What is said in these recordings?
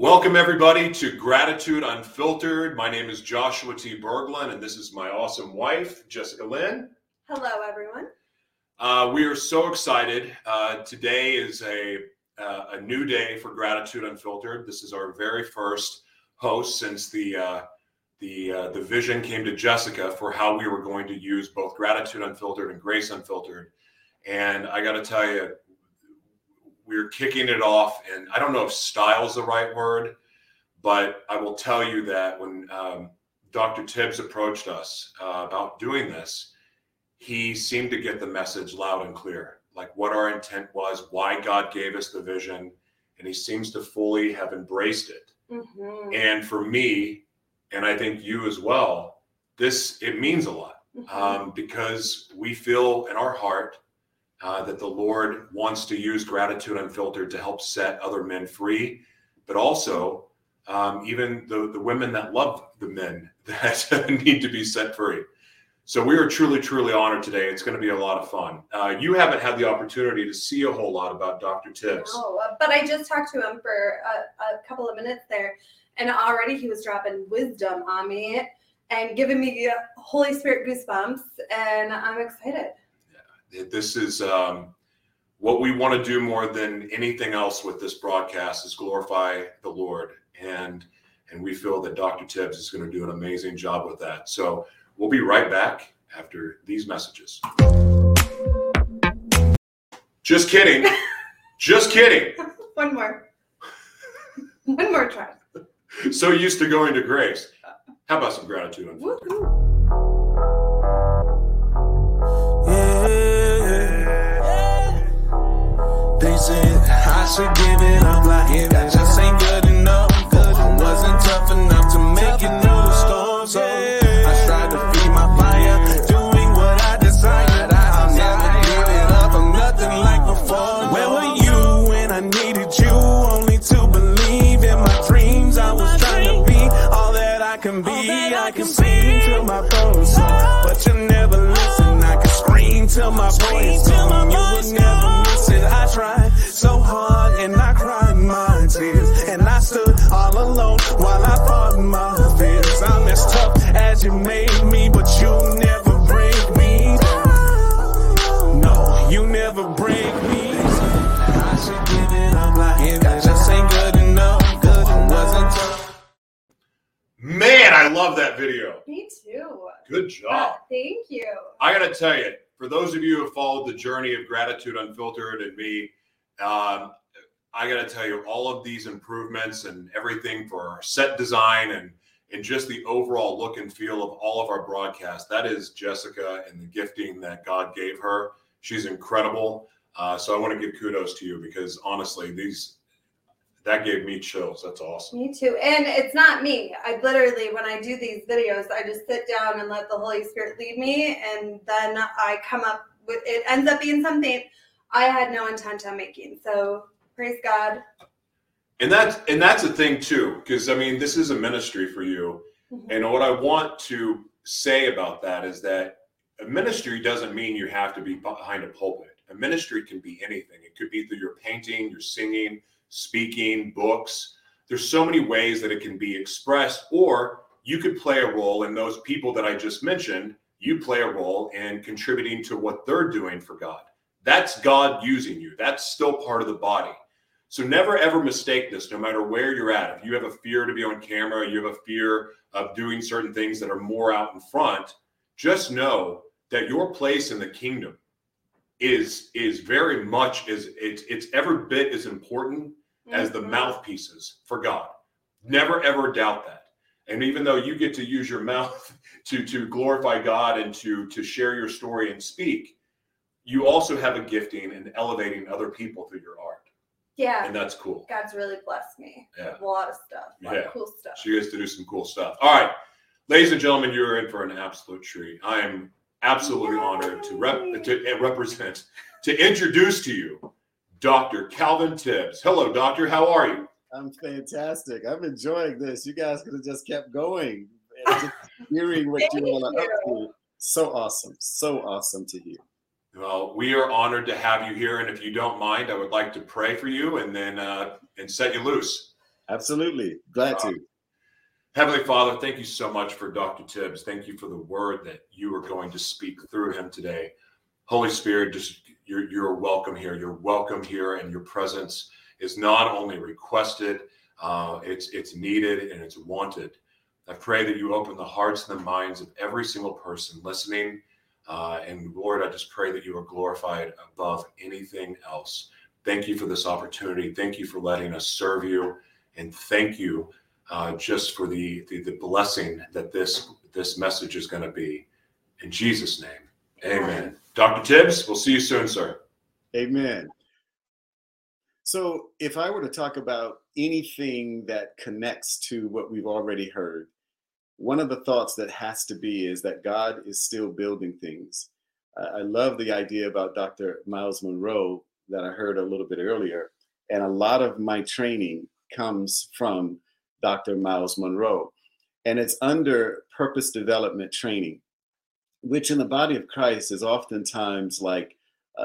Welcome, everybody, to Gratitude Unfiltered. My name is Joshua T. Berglund, and this is my awesome wife, Jessica Lynn. Hello, everyone. Uh, we are so excited. Uh, today is a, uh, a new day for Gratitude Unfiltered. This is our very first host since the uh, the uh, the vision came to Jessica for how we were going to use both Gratitude Unfiltered and Grace Unfiltered. And I got to tell you, we're kicking it off, and I don't know if style is the right word, but I will tell you that when um, Dr. Tibbs approached us uh, about doing this, he seemed to get the message loud and clear, like what our intent was, why God gave us the vision, and he seems to fully have embraced it. Mm-hmm. And for me, and I think you as well, this it means a lot mm-hmm. um, because we feel in our heart uh, that the Lord wants to use gratitude unfiltered to help set other men free, but also um, even the, the women that love the men that need to be set free. So we are truly, truly honored today. It's going to be a lot of fun. Uh, you haven't had the opportunity to see a whole lot about Dr. Tibbs. Oh, but I just talked to him for a, a couple of minutes there, and already he was dropping wisdom on me and giving me Holy Spirit goosebumps, and I'm excited this is um, what we want to do more than anything else with this broadcast is glorify the Lord, and and we feel that Dr. Tibbs is going to do an amazing job with that. So we'll be right back after these messages. Just kidding. Just kidding. One more. One more try. So used to going to grace. How about some gratitude? I should give it up like it just ain't good as you made me, but you never break me down. No, you never break me I should give it up like it just ain't good enough. Good wasn't. Man, I love that video. Me too. Good job. Uh, thank you. I got to tell you, for those of you who have followed the journey of gratitude unfiltered and me, um, I got to tell you, all of these improvements and everything for our set design and and just the overall look and feel of all of our broadcasts, that is Jessica and the gifting that God gave her. She's incredible. Uh, so I want to give kudos to you because honestly, these that gave me chills. That's awesome. Me too. And it's not me. I literally, when I do these videos, I just sit down and let the Holy Spirit lead me, and then I come up with it. Ends up being something I had no intent on making. So praise God. And that's and that's a thing too, because I mean, this is a ministry for you. Mm-hmm. And what I want to say about that is that a ministry doesn't mean you have to be behind a pulpit. A ministry can be anything. It could be through your painting, your singing, speaking, books. There's so many ways that it can be expressed, or you could play a role in those people that I just mentioned. You play a role in contributing to what they're doing for God. That's God using you. That's still part of the body. So never ever mistake this, no matter where you're at. If you have a fear to be on camera, you have a fear of doing certain things that are more out in front, just know that your place in the kingdom is is very much is it's it's every bit as important mm-hmm. as the mm-hmm. mouthpieces for God. Never ever doubt that. And even though you get to use your mouth to to glorify God and to to share your story and speak, you also have a gifting in elevating other people through your art. Yeah. And that's cool. God's really blessed me yeah. with a lot of stuff. A lot yeah. of cool stuff. She gets to do some cool stuff. All right. Ladies and gentlemen, you're in for an absolute treat. I am absolutely Yay. honored to, rep- to eh, represent, to introduce to you Dr. Calvin Tibbs. Hello, doctor. How are you? I'm fantastic. I'm enjoying this. You guys could have just kept going and just hearing what you want to up to. So awesome. So awesome to hear. Well, we are honored to have you here, and if you don't mind, I would like to pray for you and then uh, and set you loose. Absolutely. Glad to. Heavenly Father, thank you so much for Dr. Tibbs. Thank you for the word that you are going to speak through him today. Holy Spirit, just you're, you're welcome here. You're welcome here, and your presence is not only requested, uh, it's it's needed and it's wanted. I pray that you open the hearts and the minds of every single person listening. Uh, and Lord, I just pray that you are glorified above anything else. Thank you for this opportunity. Thank you for letting us serve you, and thank you uh, just for the, the, the blessing that this this message is going to be. In Jesus' name, Amen. Dr. Tibbs, we'll see you soon, sir. Amen. So, if I were to talk about anything that connects to what we've already heard, one of the thoughts that has to be is that God is still building things. I love the idea about Dr. Myles Munroe that I heard a little bit earlier. And a lot of my training comes from Dr. Myles Munroe. And it's under purpose development training, which in the body of Christ is oftentimes like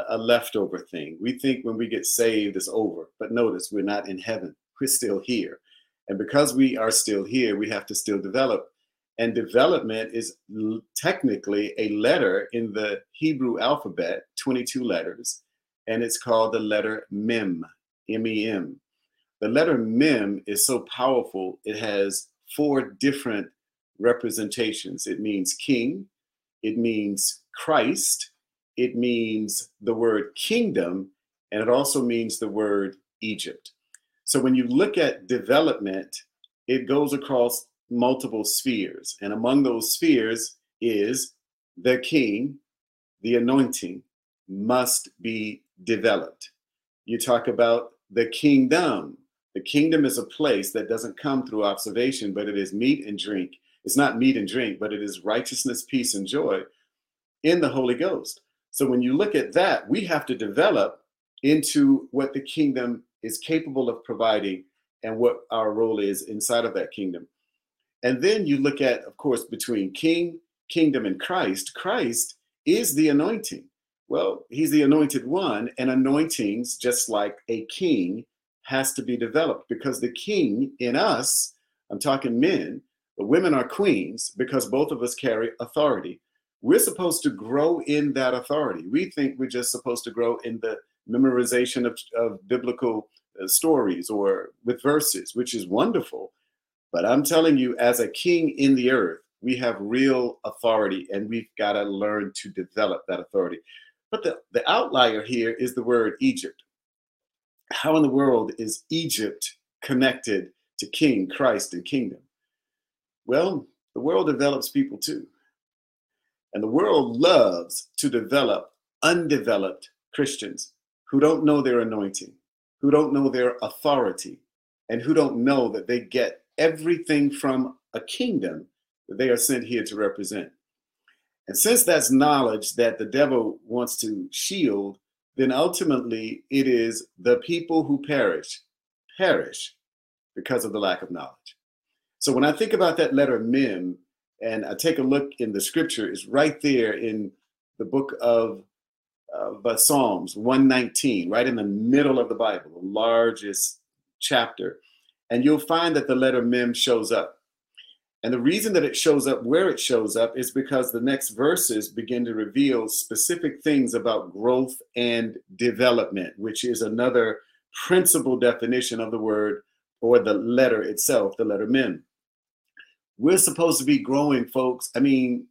a, leftover thing. We think when we get saved, it's over. But notice, we're not in heaven, we're still here. And because we are still here, we have to still develop. And development is technically a letter in the Hebrew alphabet, 22 letters, and it's called the letter Mem, M E M. The letter Mem is so powerful, it has four different representations. It means king, it means Christ, it means the word kingdom, and it also means the word Egypt. So when you look at development, it goes across multiple spheres. And among those spheres is the king, the anointing must be developed. You talk about the kingdom, the kingdom is a place that doesn't come through observation, but it is meat and drink. It's not meat and drink, but it is righteousness, peace, and joy in the Holy Ghost. So when you look at that, we have to develop into what the kingdom is capable of providing and what our role is inside of that kingdom. And then you look at, of course, between king, kingdom, and Christ. Christ is the anointing. Well, he's the anointed one, and anointings, just like a king, has to be developed because the king in us, I'm talking men, but women are queens because both of us carry authority. We're supposed to grow in that authority. We think we're just supposed to grow in the memorization of, of biblical uh, stories or with verses, which is wonderful. But I'm telling you, as a king in the earth, we have real authority and we've got to learn to develop that authority. But the, the outlier here is the word Egypt how in the world is Egypt connected to King, Christ, and kingdom? Well, the world develops people too. And the world loves to develop undeveloped Christians who don't know their anointing, who don't know their authority, and who don't know that they get everything from a kingdom that they are sent here to represent. And since that's knowledge that the devil wants to shield, then ultimately it is the people who perish, perish because of the lack of knowledge. So when I think about that letter Mem, and I take a look in the scripture, it's right there in the book of uh, Psalms 119, right in the middle of the Bible, the largest chapter. And you'll find that the letter Mem shows up. And the reason that it shows up where it shows up is because the next verses begin to reveal specific things about growth and development, which is another principal definition of the word or the letter itself, the letter mem. We're supposed to be growing, folks. I mean,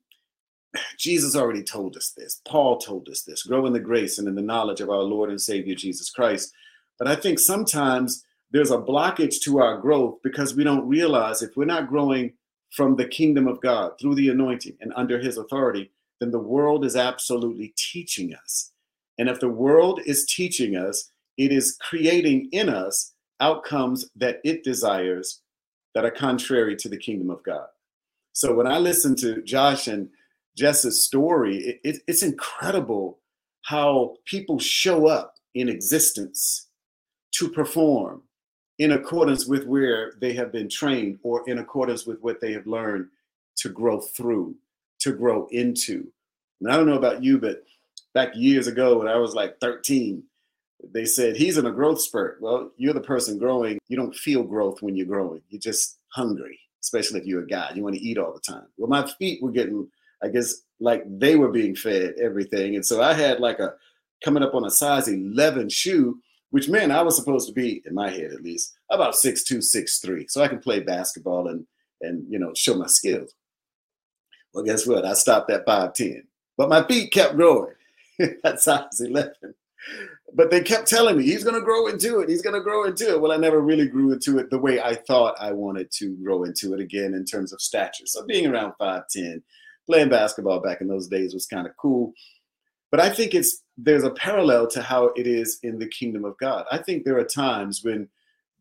Jesus already told us this. Paul told us this grow in the grace and in the knowledge of our Lord and Savior Jesus Christ. But I think sometimes there's a blockage to our growth because we don't realize if we're not growing from the kingdom of God through the anointing and under his authority, then the world is absolutely teaching us. And if the world is teaching us, it is creating in us outcomes that it desires that are contrary to the kingdom of God. So when I listen to Josh and Jess's story, it, it, it's incredible how people show up in existence to perform in accordance with where they have been trained or in accordance with what they have learned to grow through, to grow into. And I don't know about you, but back years ago when I was like 13, they said he's in a growth spurt. Well, you're the person growing. You don't feel growth when you're growing. You're just hungry, especially if you're a guy. You want to eat all the time. Well, my feet were getting, I guess, like they were being fed everything. And so I had like a coming up on a size 11 shoe, which meant I was supposed to be, in my head at least, about six two, six three, So I can play basketball and and you know show my skills. Well, guess what? I stopped at 5'10. But my feet kept growing at size 11 but they kept telling me he's going to grow into it. He's going to grow into it. Well, I never really grew into it the way I thought I wanted to grow into it again in terms of stature. So being around 5'10, playing basketball back in those days was kind of cool. But I think it's there's a parallel to how it is in the kingdom of God. I think there are times when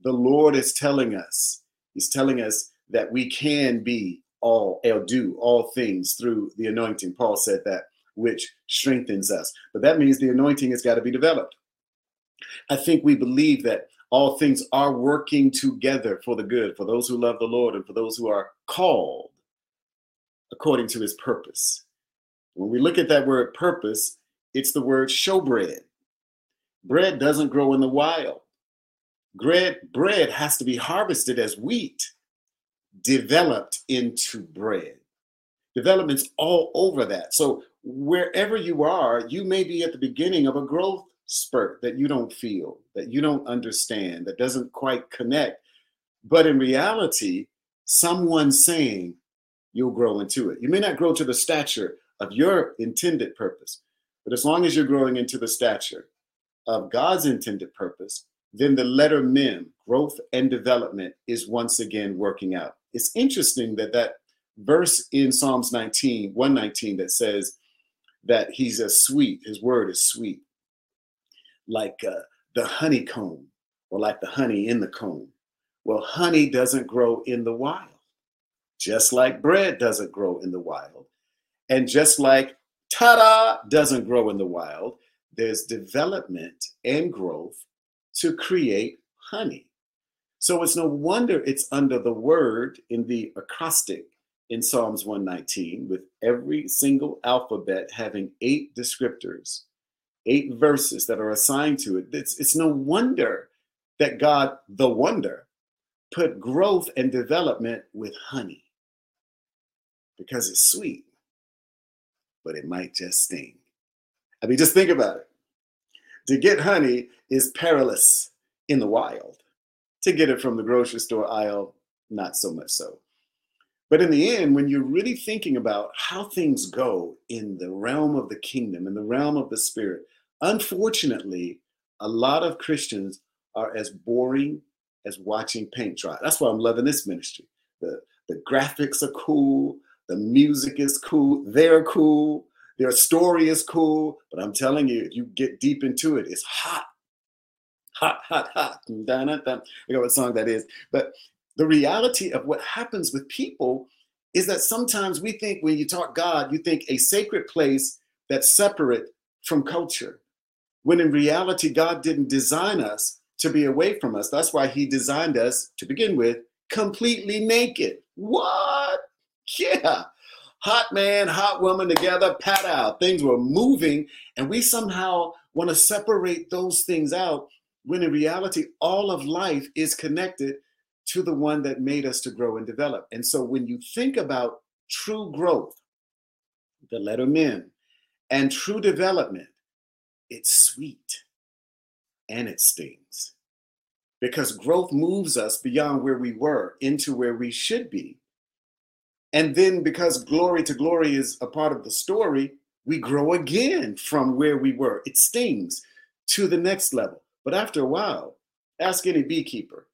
the Lord is telling us, He's telling us that we can be all or do all things through the anointing. Paul said that which strengthens us. But that means the anointing has got to be developed. I think we believe that all things are working together for the good, for those who love the Lord and for those who are called according to his purpose. When we look at that word purpose, it's the word showbread. Bread doesn't grow in the wild. Bread, bread has to be harvested as wheat, developed into bread. Development's all over that. So wherever you are, you may be at the beginning of a growth spurt that you don't feel, that you don't understand, that doesn't quite connect. But in reality, someone saying you'll grow into it. You may not grow to the stature of your intended purpose, but as long as you're growing into the stature of God's intended purpose, then the letter mem, growth and development, is once again working out. It's interesting that that verse in Psalms 19, 119 that says, that he's a sweet, his word is sweet, like uh, the honeycomb or like the honey in the comb. Well, honey doesn't grow in the wild, just like bread doesn't grow in the wild. And just like ta da doesn't grow in the wild, there's development and growth to create honey. So it's no wonder it's under the word in the acrostic in Psalms 119 with every single alphabet having eight descriptors, eight verses that are assigned to it. It's, it's no wonder that God, the wonder, put growth and development with honey because it's sweet, but it might just sting. I mean, just think about it. To get honey is perilous in the wild. To get it from the grocery store aisle, not so much so. But in the end, when you're really thinking about how things go in the realm of the kingdom, in the realm of the spirit, unfortunately, a lot of Christians are as boring as watching paint dry. That's why I'm loving this ministry. The, the graphics are cool, the music is cool, they're cool, their story is cool. But I'm telling you, if you get deep into it, it's hot. Hot, hot, hot. Dun, dun, dun. I forgot what song that is. But the reality of what happens with people is that sometimes we think when you talk God, you think a sacred place that's separate from culture. When in reality, God didn't design us to be away from us. That's why He designed us to begin with completely naked. What? Yeah. Hot man, hot woman together, pat out. Things were moving, and we somehow want to separate those things out when in reality, all of life is connected to the one that made us to grow and develop. And so when you think about true growth, the letter mem, and true development, it's sweet and it stings. Because growth moves us beyond where we were into where we should be. And then because glory to glory is a part of the story, we grow again from where we were. It stings to the next level. But after a while, ask any beekeeper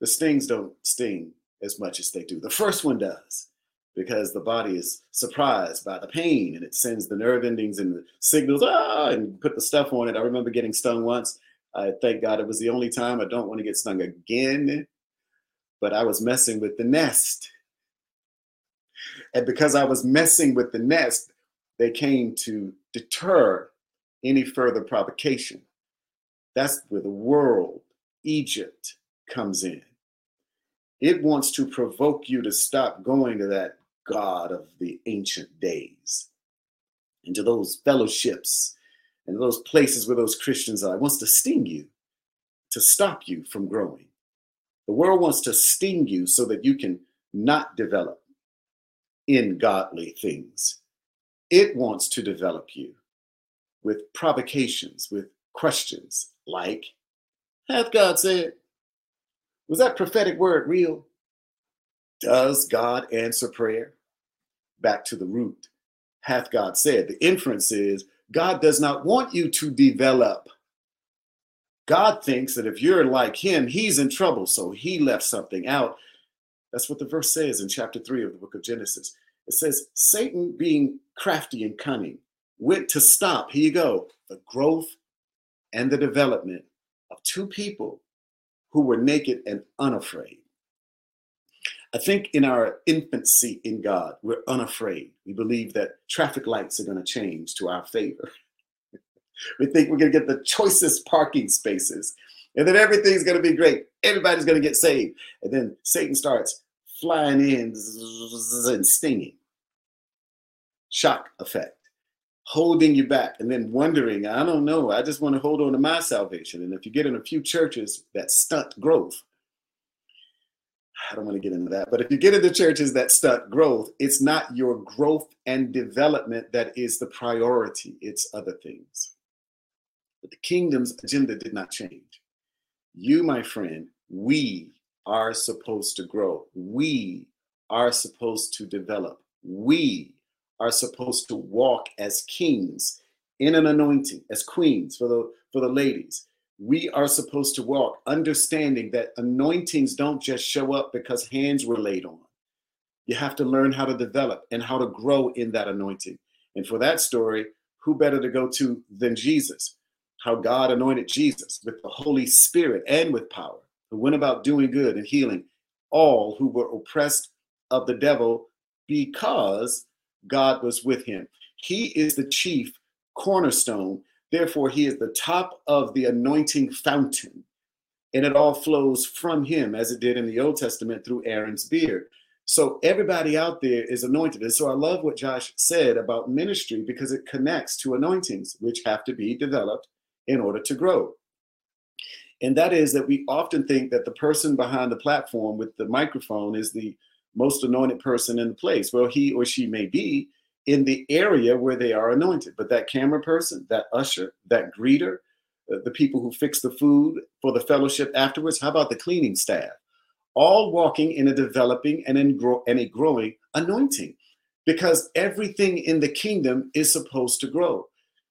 the stings don't sting as much as they do. The first one does because the body is surprised by the pain and it sends the nerve endings and the signals, ah, and put the stuff on it. I remember getting stung once. I thank God it was the only time I don't want to get stung again, but I was messing with the nest. And because I was messing with the nest, they came to deter any further provocation. That's where the world, Egypt, comes in. It wants to provoke you to stop going to that God of the ancient days, into those fellowships and those places where those Christians are. It wants to sting you to stop you from growing. The world wants to sting you so that you can not develop in godly things. It wants to develop you with provocations, with questions like, Hath God said? Was that prophetic word real? Does God answer prayer? Back to the root. Hath God said? The inference is God does not want you to develop. God thinks that if you're like him, he's in trouble, so he left something out. That's what the verse says in chapter 3 of the book of Genesis. It says, Satan, being crafty and cunning, went to stop, here you go, the growth and the development of two people who were naked and unafraid. I think in our infancy in God, we're unafraid. We believe that traffic lights are going to change to our favor. we think we're going to get the choicest parking spaces and then everything's going to be great. Everybody's going to get saved. And then Satan starts flying in and stinging. Shock effect holding you back and then wondering, I don't know, I just want to hold on to my salvation. And if you get in a few churches that stunt growth, I don't want to get into that, but if you get into churches that stunt growth, it's not your growth and development that is the priority, it's other things. But the kingdom's agenda did not change. You, my friend, we are supposed to grow. We are supposed to develop. We are supposed to walk as kings in an anointing, as queens for the for the ladies. We are supposed to walk understanding that anointings don't just show up because hands were laid on. You have to learn how to develop and how to grow in that anointing. And for that story, who better to go to than Jesus? How God anointed Jesus with the Holy Spirit and with power, who went about doing good and healing all who were oppressed of the devil because God was with him. He is the chief cornerstone. Therefore, he is the top of the anointing fountain. And it all flows from him, as it did in the Old Testament through Aaron's beard. So everybody out there is anointed. And so I love what Josh said about ministry because it connects to anointings, which have to be developed in order to grow. And that is that we often think that the person behind the platform with the microphone is the most anointed person in the place. Well, he or she may be in the area where they are anointed, but that camera person, that usher, that greeter, uh, the people who fix the food for the fellowship afterwards, how about the cleaning staff? All walking in a developing and, in grow- and a growing anointing because everything in the kingdom is supposed to grow.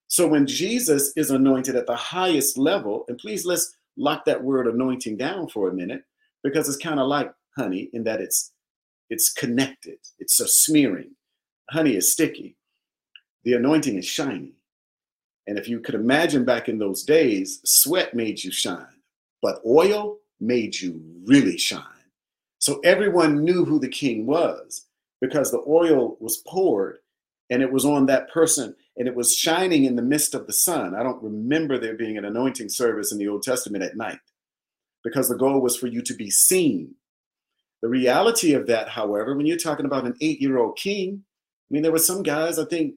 So when Jesus is anointed at the highest level, and please let's lock that word anointing down for a minute because it's kind of like honey in that it's it's connected. It's a smearing. Honey is sticky. The anointing is shiny. And if you could imagine back in those days, sweat made you shine, but oil made you really shine. So everyone knew who the king was because the oil was poured and it was on that person and it was shining in the midst of the sun. I don't remember there being an anointing service in the Old Testament at night because the goal was for you to be seen the reality of that, however, when you're talking about an eight year old king, I mean, there were some guys, I think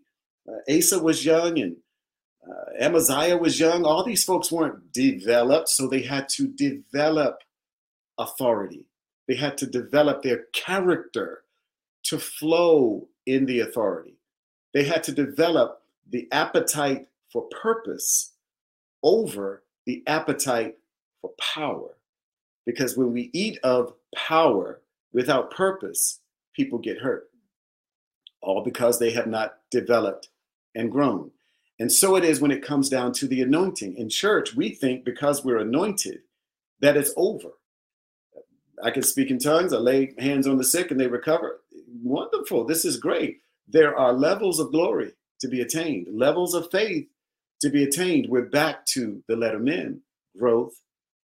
uh, Asa was young and uh, Amaziah was young. All these folks weren't developed, so they had to develop authority. They had to develop their character to flow in the authority. They had to develop the appetite for purpose over the appetite for power. Because when we eat of power without purpose, people get hurt, all because they have not developed and grown. And so it is when it comes down to the anointing. In church, we think because we're anointed that it's over. I can speak in tongues, I lay hands on the sick and they recover. Wonderful. This is great. There are levels of glory to be attained, levels of faith to be attained. We're back to the letter mem growth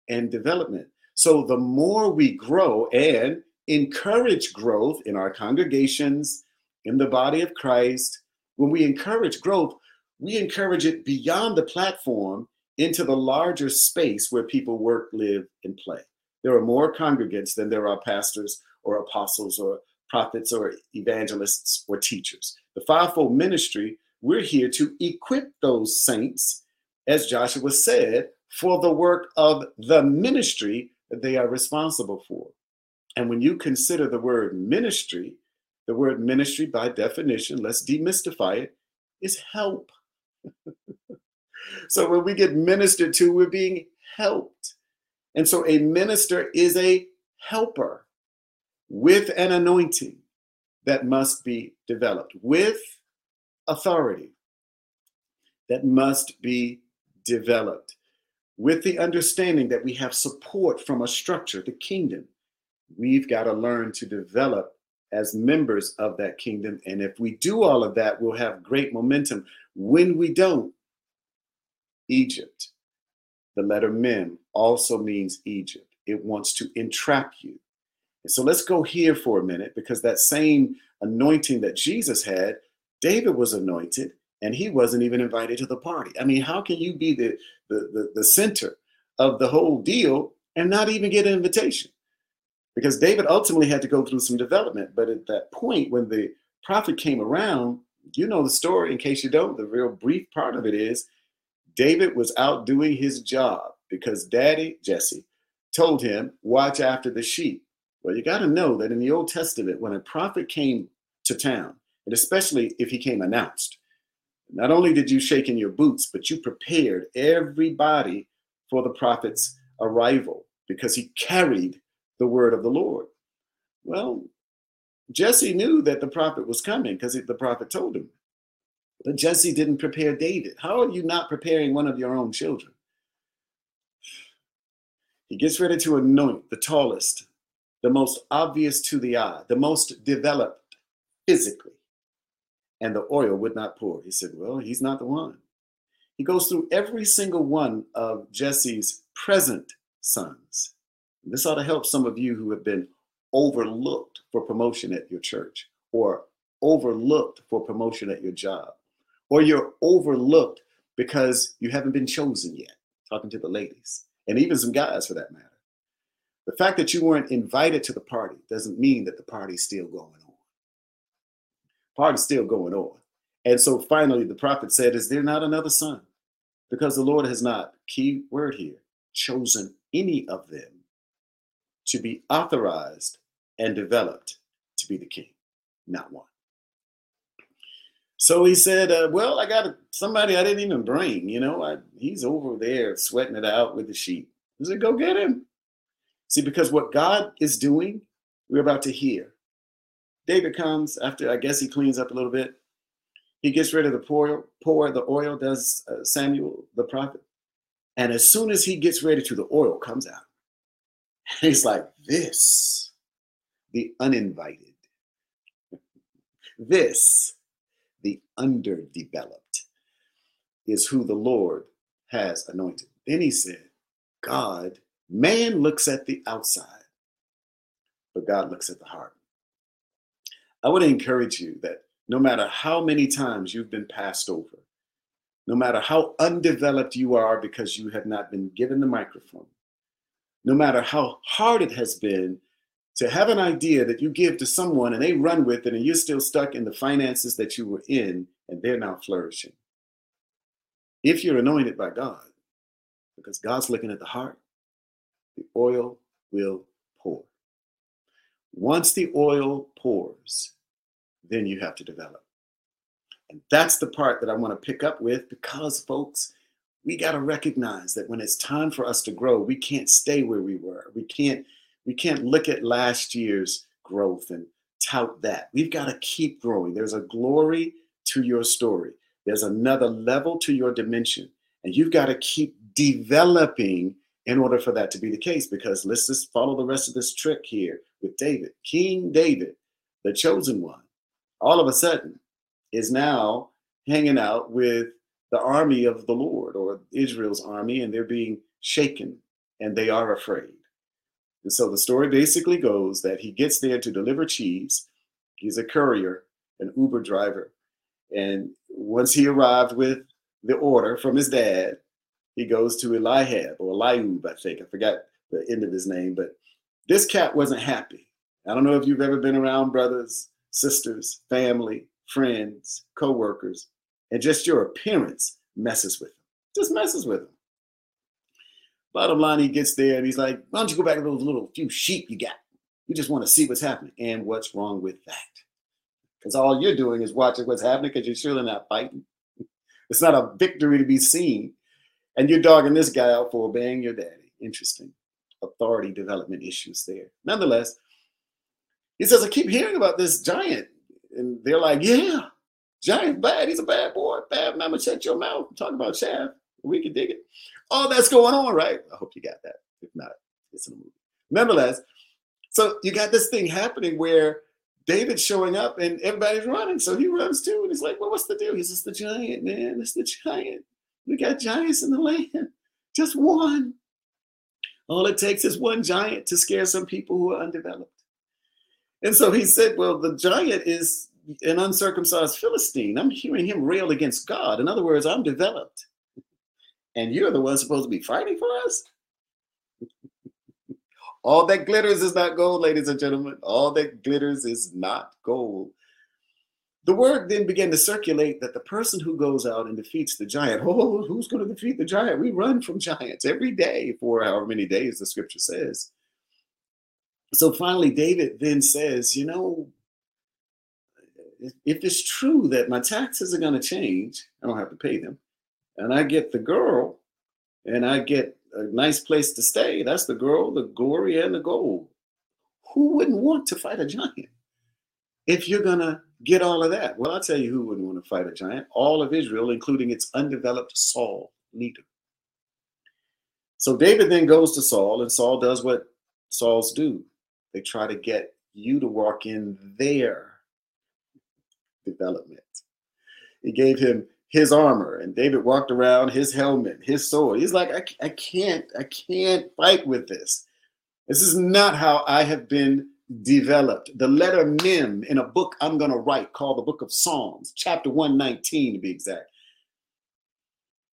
and development. So the more we grow and encourage growth in our congregations, in the body of Christ, when we encourage growth, we encourage it beyond the platform into the larger space where people work, live, and play. There are more congregants than there are pastors or apostles or prophets or evangelists or teachers. The fivefold ministry we're here to equip those saints, as Joshua said, for the work of the ministry that they are responsible for. And when you consider the word ministry, the word ministry, by definition, let's demystify it, is help. so when we get ministered to, we're being helped. And so a minister is a helper with an anointing that must be developed, with authority that must be developed, with the understanding that we have support from a structure, the kingdom. We've got to learn to develop as members of that kingdom. And if we do all of that, we'll have great momentum. When we don't, Egypt, the letter mem also means Egypt. It wants to entrap you. And so let's go here for a minute because that same anointing that Jesus had, David was anointed and he wasn't even invited to the party. I mean, how can you be the, the, the, the center of the whole deal and not even get an invitation? Because David ultimately had to go through some development. But at that point, when the prophet came around, you know the story. In case you don't, the real brief part of it is David was out doing his job because daddy, Jesse, told him, Watch after the sheep. Well, you got to know that in the Old Testament, when a prophet came to town, and especially if he came announced, not only did you shake in your boots, but you prepared everybody for the prophet's arrival because he carried the word of the Lord. Well, Jesse knew that the prophet was coming because the prophet told him. But Jesse didn't prepare David. How are you not preparing one of your own children? He gets ready to anoint the tallest, the most obvious to the eye, the most developed physically. And the oil would not pour. He said, Well, he's not the one. He goes through every single one of Jesse's present sons. And this ought to help some of you who have been overlooked for promotion at your church or overlooked for promotion at your job or you're overlooked because you haven't been chosen yet. Talking to the ladies and even some guys for that matter. The fact that you weren't invited to the party doesn't mean that the party's still going on. Party's still going on. And so finally, the prophet said, Is there not another son? Because the Lord has not, key word here, chosen any of them to be authorized and developed to be the king. Not one. So he said, uh, "Well, I got somebody I didn't even bring. You know, I, he's over there sweating it out with the sheep." He said, "Go get him." See, because what God is doing, we're about to hear. David comes after, I guess he cleans up a little bit. He gets ready to pour, pour the oil, does uh, Samuel the prophet. And as soon as he gets ready to, the oil comes out. he's like, This, the uninvited, this, the underdeveloped, is who the Lord has anointed. Then he said, God, man looks at the outside, but God looks at the heart. I want to encourage you that no matter how many times you've been passed over, no matter how undeveloped you are because you have not been given the microphone, no matter how hard it has been to have an idea that you give to someone and they run with it and you're still stuck in the finances that you were in and they're now flourishing. If you're anointed by God, because God's looking at the heart, the oil will pour. Once the oil pours, then you have to develop. And that's the part that I want to pick up with because, folks, we got to recognize that when it's time for us to grow, we can't stay where we were. We can't we can't look at last year's growth and tout that. We've got to keep growing. There's a glory to your story, there's another level to your dimension. And you've got to keep developing in order for that to be the case. Because let's just follow the rest of this trick here with David. King David, the chosen one, all of a sudden is now hanging out with the army of the Lord or Israel's army, and they're being shaken and they are afraid. And so the story basically goes that he gets there to deliver cheese. He's a courier, an Uber driver. And once he arrived with the order from his dad, he goes to Eliab or Eliab, I think. I forgot the end of his name, but this cat wasn't happy. I don't know if you've ever been around brothers, sisters, family, friends, co-workers And just your appearance messes with him. Just messes with him. Bottom line, he gets there and he's like, why don't you go back to those little few sheep you got? You just want to see what's happening. And what's wrong with that? Because all you're doing is watching what's happening because you're surely not fighting. It's not a victory to be seen. And you're dogging this guy out for obeying your daddy. Interesting. Authority development issues there. Nonetheless, he says, I keep hearing about this giant. And they're like, yeah, giant bad. He's a bad boy. Bad mama, shut your mouth. Talking about Shaft. We can dig it. All that's going on, right? I hope you got that. If not, it's in the movie. Nonetheless, so you got this thing happening where David's showing up and everybody's running. So he runs too. And he's like, Well, what's the deal? He's just The giant, man. It's the giant. We got giants in the land. Just one. All it takes is one giant to scare some people who are undeveloped. And so he said, Well, the giant is an uncircumcised Philistine. I'm hearing him rail against God. In other words, I'm developed. And you're the one supposed to be fighting for us? All that glitters is not gold, ladies and gentlemen. All that glitters is not gold. The word then began to circulate that the person who goes out and defeats the giant, oh, who's going to defeat the giant? We run from giants every day for however many days the scripture says. So finally, David then says, you know, if it's true that my taxes are going to change, I don't have to pay them, and I get the girl, and I get a nice place to stay. That's the girl, the glory, and the gold. Who wouldn't want to fight a giant? If you're gonna get all of that, well, I'll tell you who wouldn't want to fight a giant. All of Israel, including its undeveloped Saul leader. So David then goes to Saul, and Saul does what Sauls do. They try to get you to walk in their development. He gave him his armor and David walked around his helmet, his sword. He's like, I, I can't, I can't fight with this. This is not how I have been developed. The letter Mem in a book I'm going to write called the Book of Psalms, chapter 119 to be exact,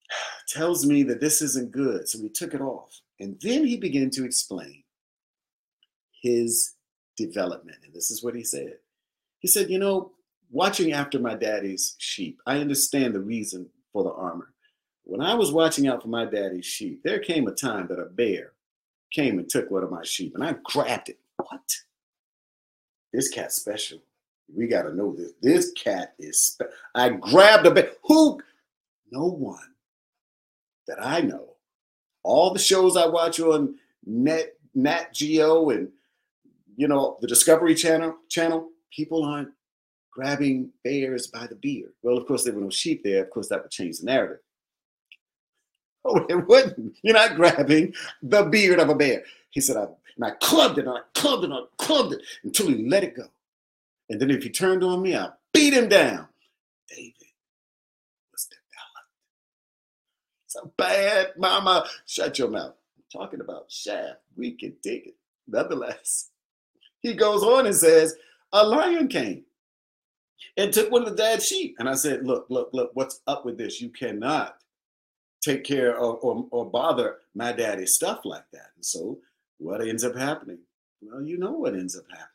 tells me that this isn't good. So we took it off. And then he began to explain his development. And this is what he said. He said, You know, watching after my daddy's sheep, I understand the reason for the armor. When I was watching out for my daddy's sheep, there came a time that a bear came and took one of my sheep, and I grabbed it. What? This cat's special. We got to know this. This cat is. I grabbed a bear. Who? No one that I know. All the shows I watch on Net Nat Geo and you know the Discovery Channel channel, people aren't grabbing bears by the beard. Well, of course, there were no sheep there. Of course, that would change the narrative. Oh, it wouldn't. You're not grabbing the beard of a bear. He said, I, and I clubbed it, and I clubbed it, and I clubbed it until he let it go. And then if he turned on me, I beat him down. David was developed. So bad, mama. Shut your mouth. I'm talking about Shaft. We can take it. Nonetheless, he goes on and says, a lion came and took one of the dad's sheep. And I said, look, look, look, what's up with this? You cannot take care of or, or bother my daddy's stuff like that. And so what ends up happening? Well, you know what ends up happening.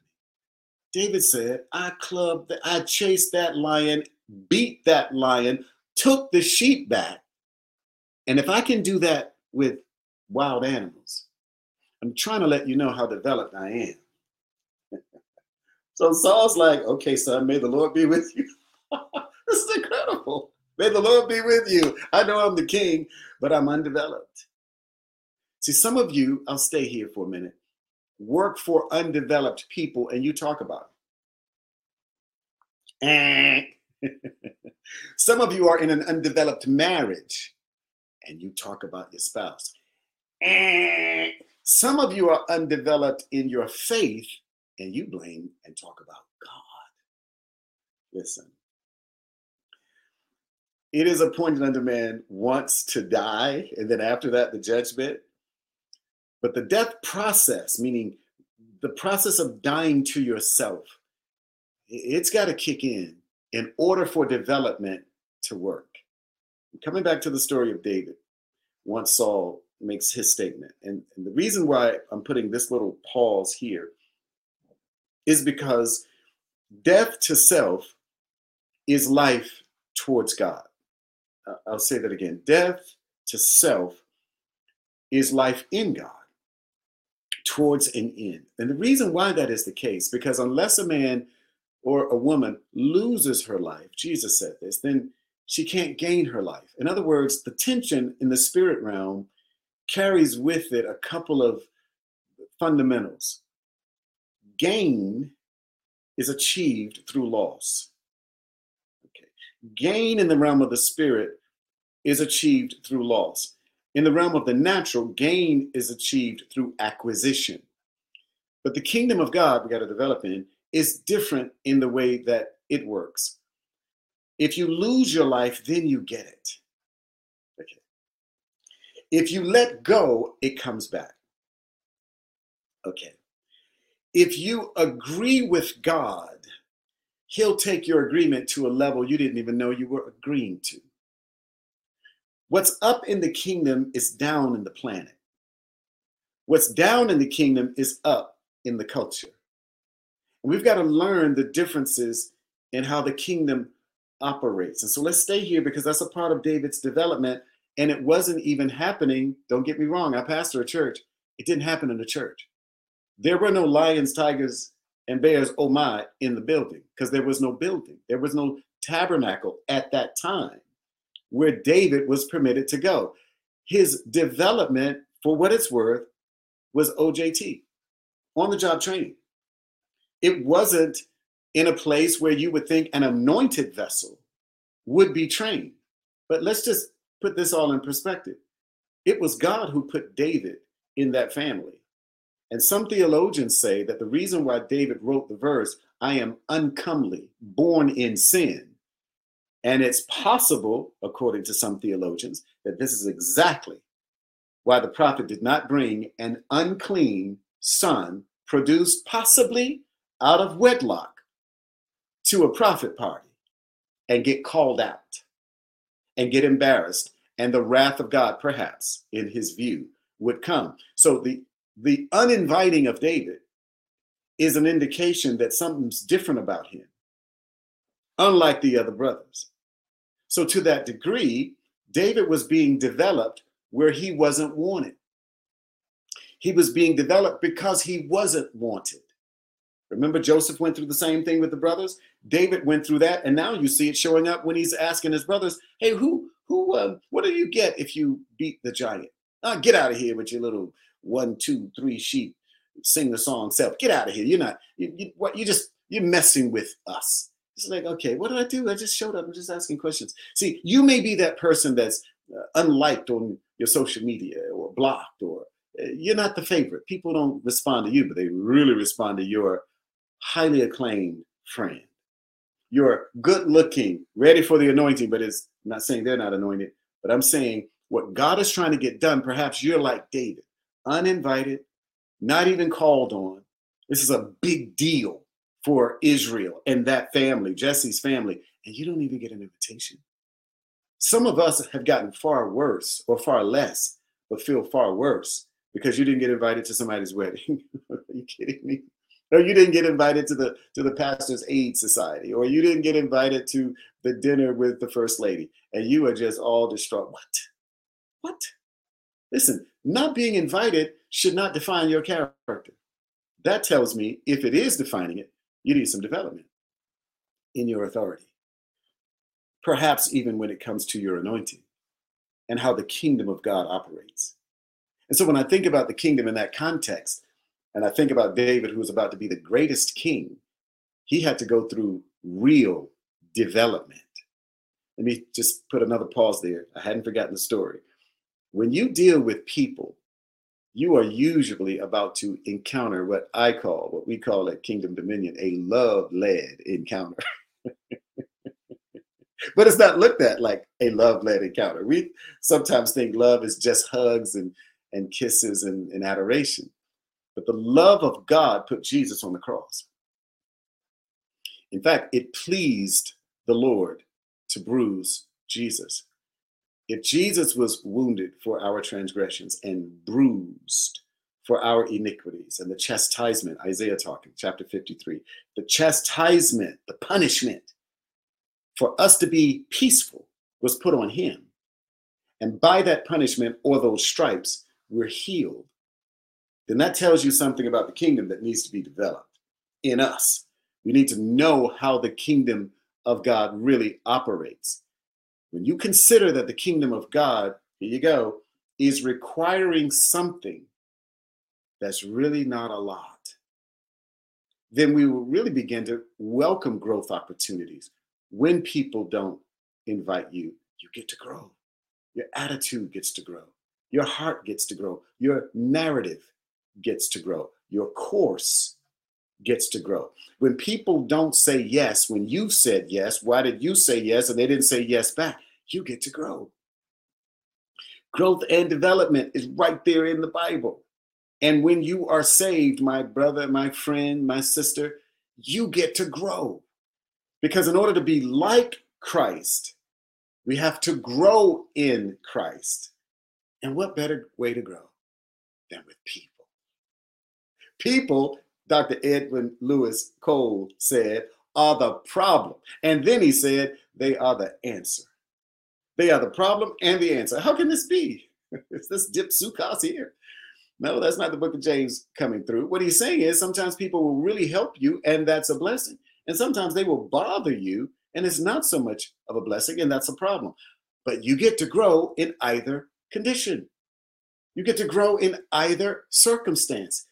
David said, I clubbed, the, I chased that lion, beat that lion, took the sheep back. And if I can do that with wild animals, I'm trying to let you know how developed I am. So Saul's like, okay, son, may the Lord be with you. this is incredible. May the Lord be with you. I know I'm the king, but I'm undeveloped. See, some of you, I'll stay here for a minute, work for undeveloped people and you talk about it. Eh. some of you are in an undeveloped marriage and you talk about your spouse. Eh. Some of you are undeveloped in your faith and you blame and talk about God. Listen, it is appointed unto man once to die, and then after that, the judgment. But the death process, meaning the process of dying to yourself, it's got to kick in in order for development to work. Coming back to the story of David, once Saul makes his statement, and, and the reason why I'm putting this little pause here is because death to self is life towards God. I'll say that again. Death to self is life in God towards an end. And the reason why that is the case, because unless a man or a woman loses her life, Jesus said this, then she can't gain her life. In other words, the tension in the spirit realm carries with it a couple of fundamentals. Gain is achieved through loss. Okay. Gain in the realm of the spirit is achieved through loss. In the realm of the natural, gain is achieved through acquisition. But the kingdom of God we got to develop in is different in the way that it works. If you lose your life, then you get it. Okay. If you let go, it comes back. Okay. If you agree with God, He'll take your agreement to a level you didn't even know you were agreeing to. What's up in the kingdom is down in the planet. What's down in the kingdom is up in the culture. And we've got to learn the differences in how the kingdom operates. And so let's stay here because that's a part of David's development. And it wasn't even happening. Don't get me wrong, I pastor a church. It didn't happen in the church. There were no lions, tigers, and bears, oh my, in the building because there was no building. There was no tabernacle at that time where David was permitted to go. His development, for what it's worth, was OJT, on the job training. It wasn't in a place where you would think an anointed vessel would be trained. But let's just put this all in perspective. It was God who put David in that family. And some theologians say that the reason why David wrote the verse, I am uncomely, born in sin, and it's possible, according to some theologians, that this is exactly why the prophet did not bring an unclean son produced possibly out of wedlock to a prophet party and get called out and get embarrassed and the wrath of God perhaps in his view would come. So the the uninviting of David is an indication that something's different about him unlike the other brothers. So, to that degree, David was being developed where he wasn't wanted. He was being developed because he wasn't wanted. Remember, Joseph went through the same thing with the brothers. David went through that, and now you see it showing up when he's asking his brothers, "Hey, who, who, uh, what do you get if you beat the giant? Ah, get out of here with your little one, two, three sheep. Sing the song self. Get out of here. You're not. You, you, what? You just you're messing with us. It's like, okay, what did I do? I just showed up. I'm just asking questions. See, you may be that person that's uh, unliked on your social media or blocked, or uh, you're not the favorite. People don't respond to you, but they really respond to your highly acclaimed friend. You're good looking, ready for the anointing, but it's I'm not saying they're not anointed, but I'm saying what God is trying to get done. Perhaps you're like David, uninvited, not even called on. This is a big deal for Israel and that family, Jesse's family, and you don't even get an invitation. Some of us have gotten far worse or far less, but feel far worse because you didn't get invited to somebody's wedding. Are you kidding me? Or you didn't get invited to the to the pastor's aid society, or you didn't get invited to the dinner with the first lady, and you are just all distraught. What? What? Listen, not being invited should not define your character. That tells me if it is defining it, you need some development in your authority. Perhaps even when it comes to your anointing and how the kingdom of God operates. And so when I think about the kingdom in that context, and I think about David, who was about to be the greatest king, he had to go through real development. Let me just put another pause there. I hadn't forgotten the story. When you deal with people you are usually about to encounter what I call, what we call at Kingdom Dominion, a love led encounter. but it's not looked at like a love led encounter. We sometimes think love is just hugs and, and kisses and, and adoration. But the love of God put Jesus on the cross. In fact, it pleased the Lord to bruise Jesus. If Jesus was wounded for our transgressions and bruised for our iniquities, and the chastisement, Isaiah talking, chapter 53, the chastisement, the punishment for us to be peaceful was put on him. And by that punishment or those stripes, we're healed. Then that tells you something about the kingdom that needs to be developed in us. We need to know how the kingdom of God really operates. When you consider that the kingdom of God, here you go, is requiring something that's really not a lot, then we will really begin to welcome growth opportunities. When people don't invite you, you get to grow. Your attitude gets to grow. Your heart gets to grow. Your narrative gets to grow. Your course gets to grow. When people don't say yes, when you said yes, why did you say yes and they didn't say yes back? You get to grow. Growth and development is right there in the Bible. And when you are saved, my brother, my friend, my sister, you get to grow. Because in order to be like Christ, we have to grow in Christ. And what better way to grow than with people? People, Dr. Edwin Louis Cole said, are the problem. And then he said, they are the answer. They are the problem and the answer. How can this be? Is this dipsuchos here? No, that's not the book of James coming through. What he's saying is sometimes people will really help you, and that's a blessing. And sometimes they will bother you, and it's not so much of a blessing, and that's a problem. But you get to grow in either condition. You get to grow in either circumstance.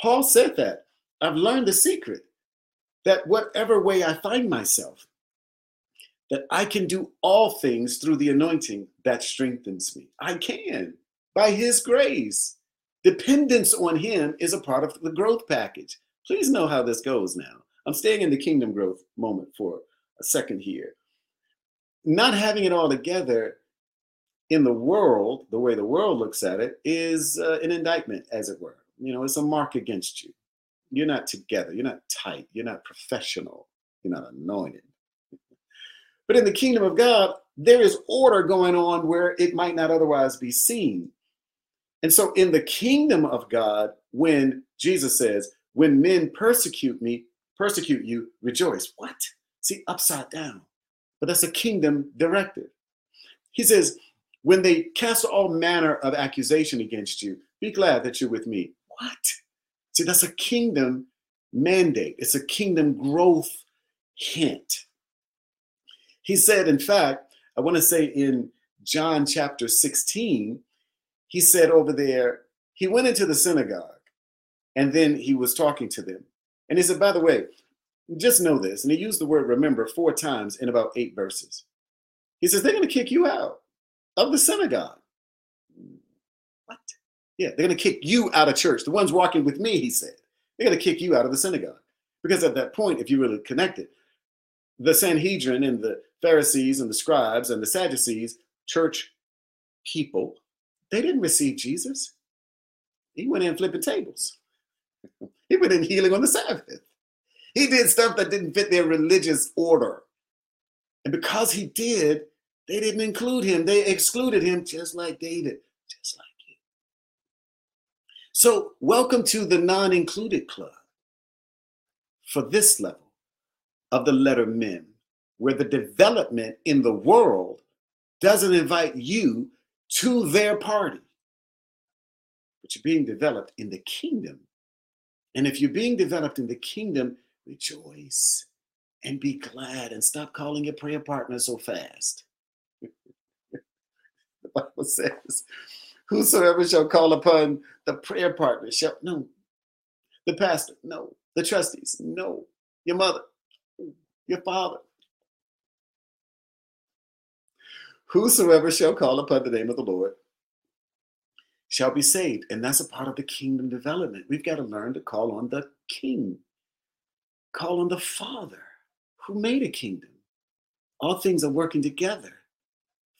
Paul said that. I've learned the secret that whatever way I find myself, that I can do all things through the anointing that strengthens me. I can by his grace. Dependence on him is a part of the growth package. Please know how this goes now. I'm staying in the kingdom growth moment for a second here. Not having it all together in the world, the way the world looks at it, is uh, an indictment, as it were. You know, it's a mark against you. You're not together. You're not tight. You're not professional. You're not anointed. But in the kingdom of God, there is order going on where it might not otherwise be seen. And so in the kingdom of God, when Jesus says, when men persecute me, persecute you, rejoice. What? See, upside down. But that's a kingdom directive. He says, when they cast all manner of accusation against you, be glad that you're with me. What? See, that's a kingdom mandate. It's a kingdom growth hint. He said, in fact, I want to say in John chapter 16, he said over there, he went into the synagogue and then he was talking to them. And he said, by the way, just know this. And he used the word remember four times in about eight verses. He says, they're going to kick you out of the synagogue. What? Yeah, they're going to kick you out of church. The ones walking with me, he said, they're going to kick you out of the synagogue. Because at that point, if you really connected, the Sanhedrin and the Pharisees and the scribes and the Sadducees, church people, they didn't receive Jesus. He went in flipping tables. He went in healing on the Sabbath. He did stuff that didn't fit their religious order. And because he did, they didn't include him. They excluded him just like like you. So, welcome to the non included club for this level of the letter men, where the development in the world doesn't invite you to their party. But you're being developed in the kingdom. And if you're being developed in the kingdom, rejoice and be glad and stop calling your prayer partner so fast. the Bible says, Whosoever shall call upon the prayer partner shall, no. The pastor, no. The trustees, no. Your mother, your father, Whosoever shall call upon the name of the Lord shall be saved. And that's a part of the kingdom development. We've got to learn to call on the king, call on the Father who made a kingdom. All things are working together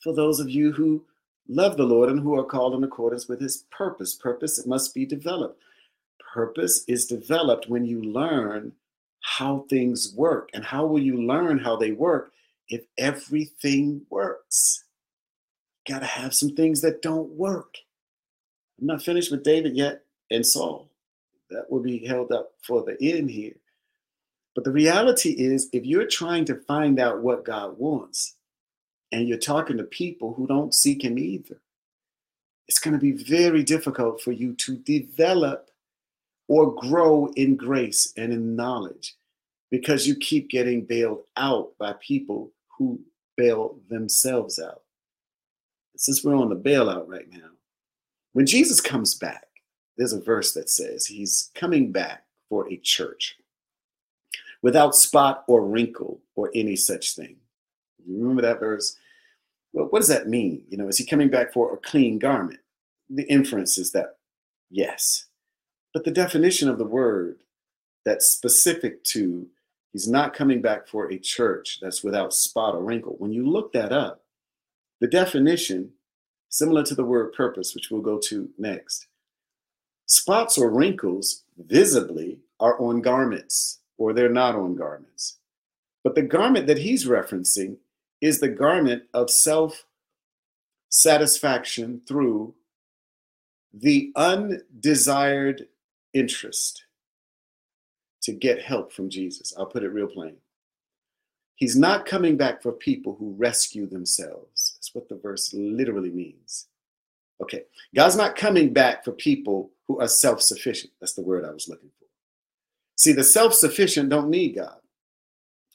for those of you who love the Lord and who are called in accordance with his purpose. Purpose must be developed. Purpose is developed when you learn how things work. And how will you learn how they work? if everything works. Got to have some things that don't work. I'm not finished with David yet and Saul. That will be held up for the end here. But the reality is, if you're trying to find out what God wants and you're talking to people who don't seek Him either, it's going to be very difficult for you to develop or grow in grace and in knowledge because you keep getting bailed out by people who bail themselves out. Since we're on the bailout right now, when Jesus comes back, there's a verse that says he's coming back for a church without spot or wrinkle or any such thing. You remember that verse? Well, what does that mean? You know, is he coming back for a clean garment? The inference is that yes. But the definition of the word that's specific to he's not coming back for a church that's without spot or wrinkle. When you look that up, the definition, similar to the word purpose, which we'll go to next, spots or wrinkles visibly are on garments or they're not on garments. But the garment that he's referencing is the garment of self satisfaction through the undesired interest to get help from Jesus. I'll put it real plain. He's not coming back for people who rescue themselves. That's what the verse literally means. Okay, God's not coming back for people who are self sufficient. That's the word I was looking for. See, the self sufficient don't need God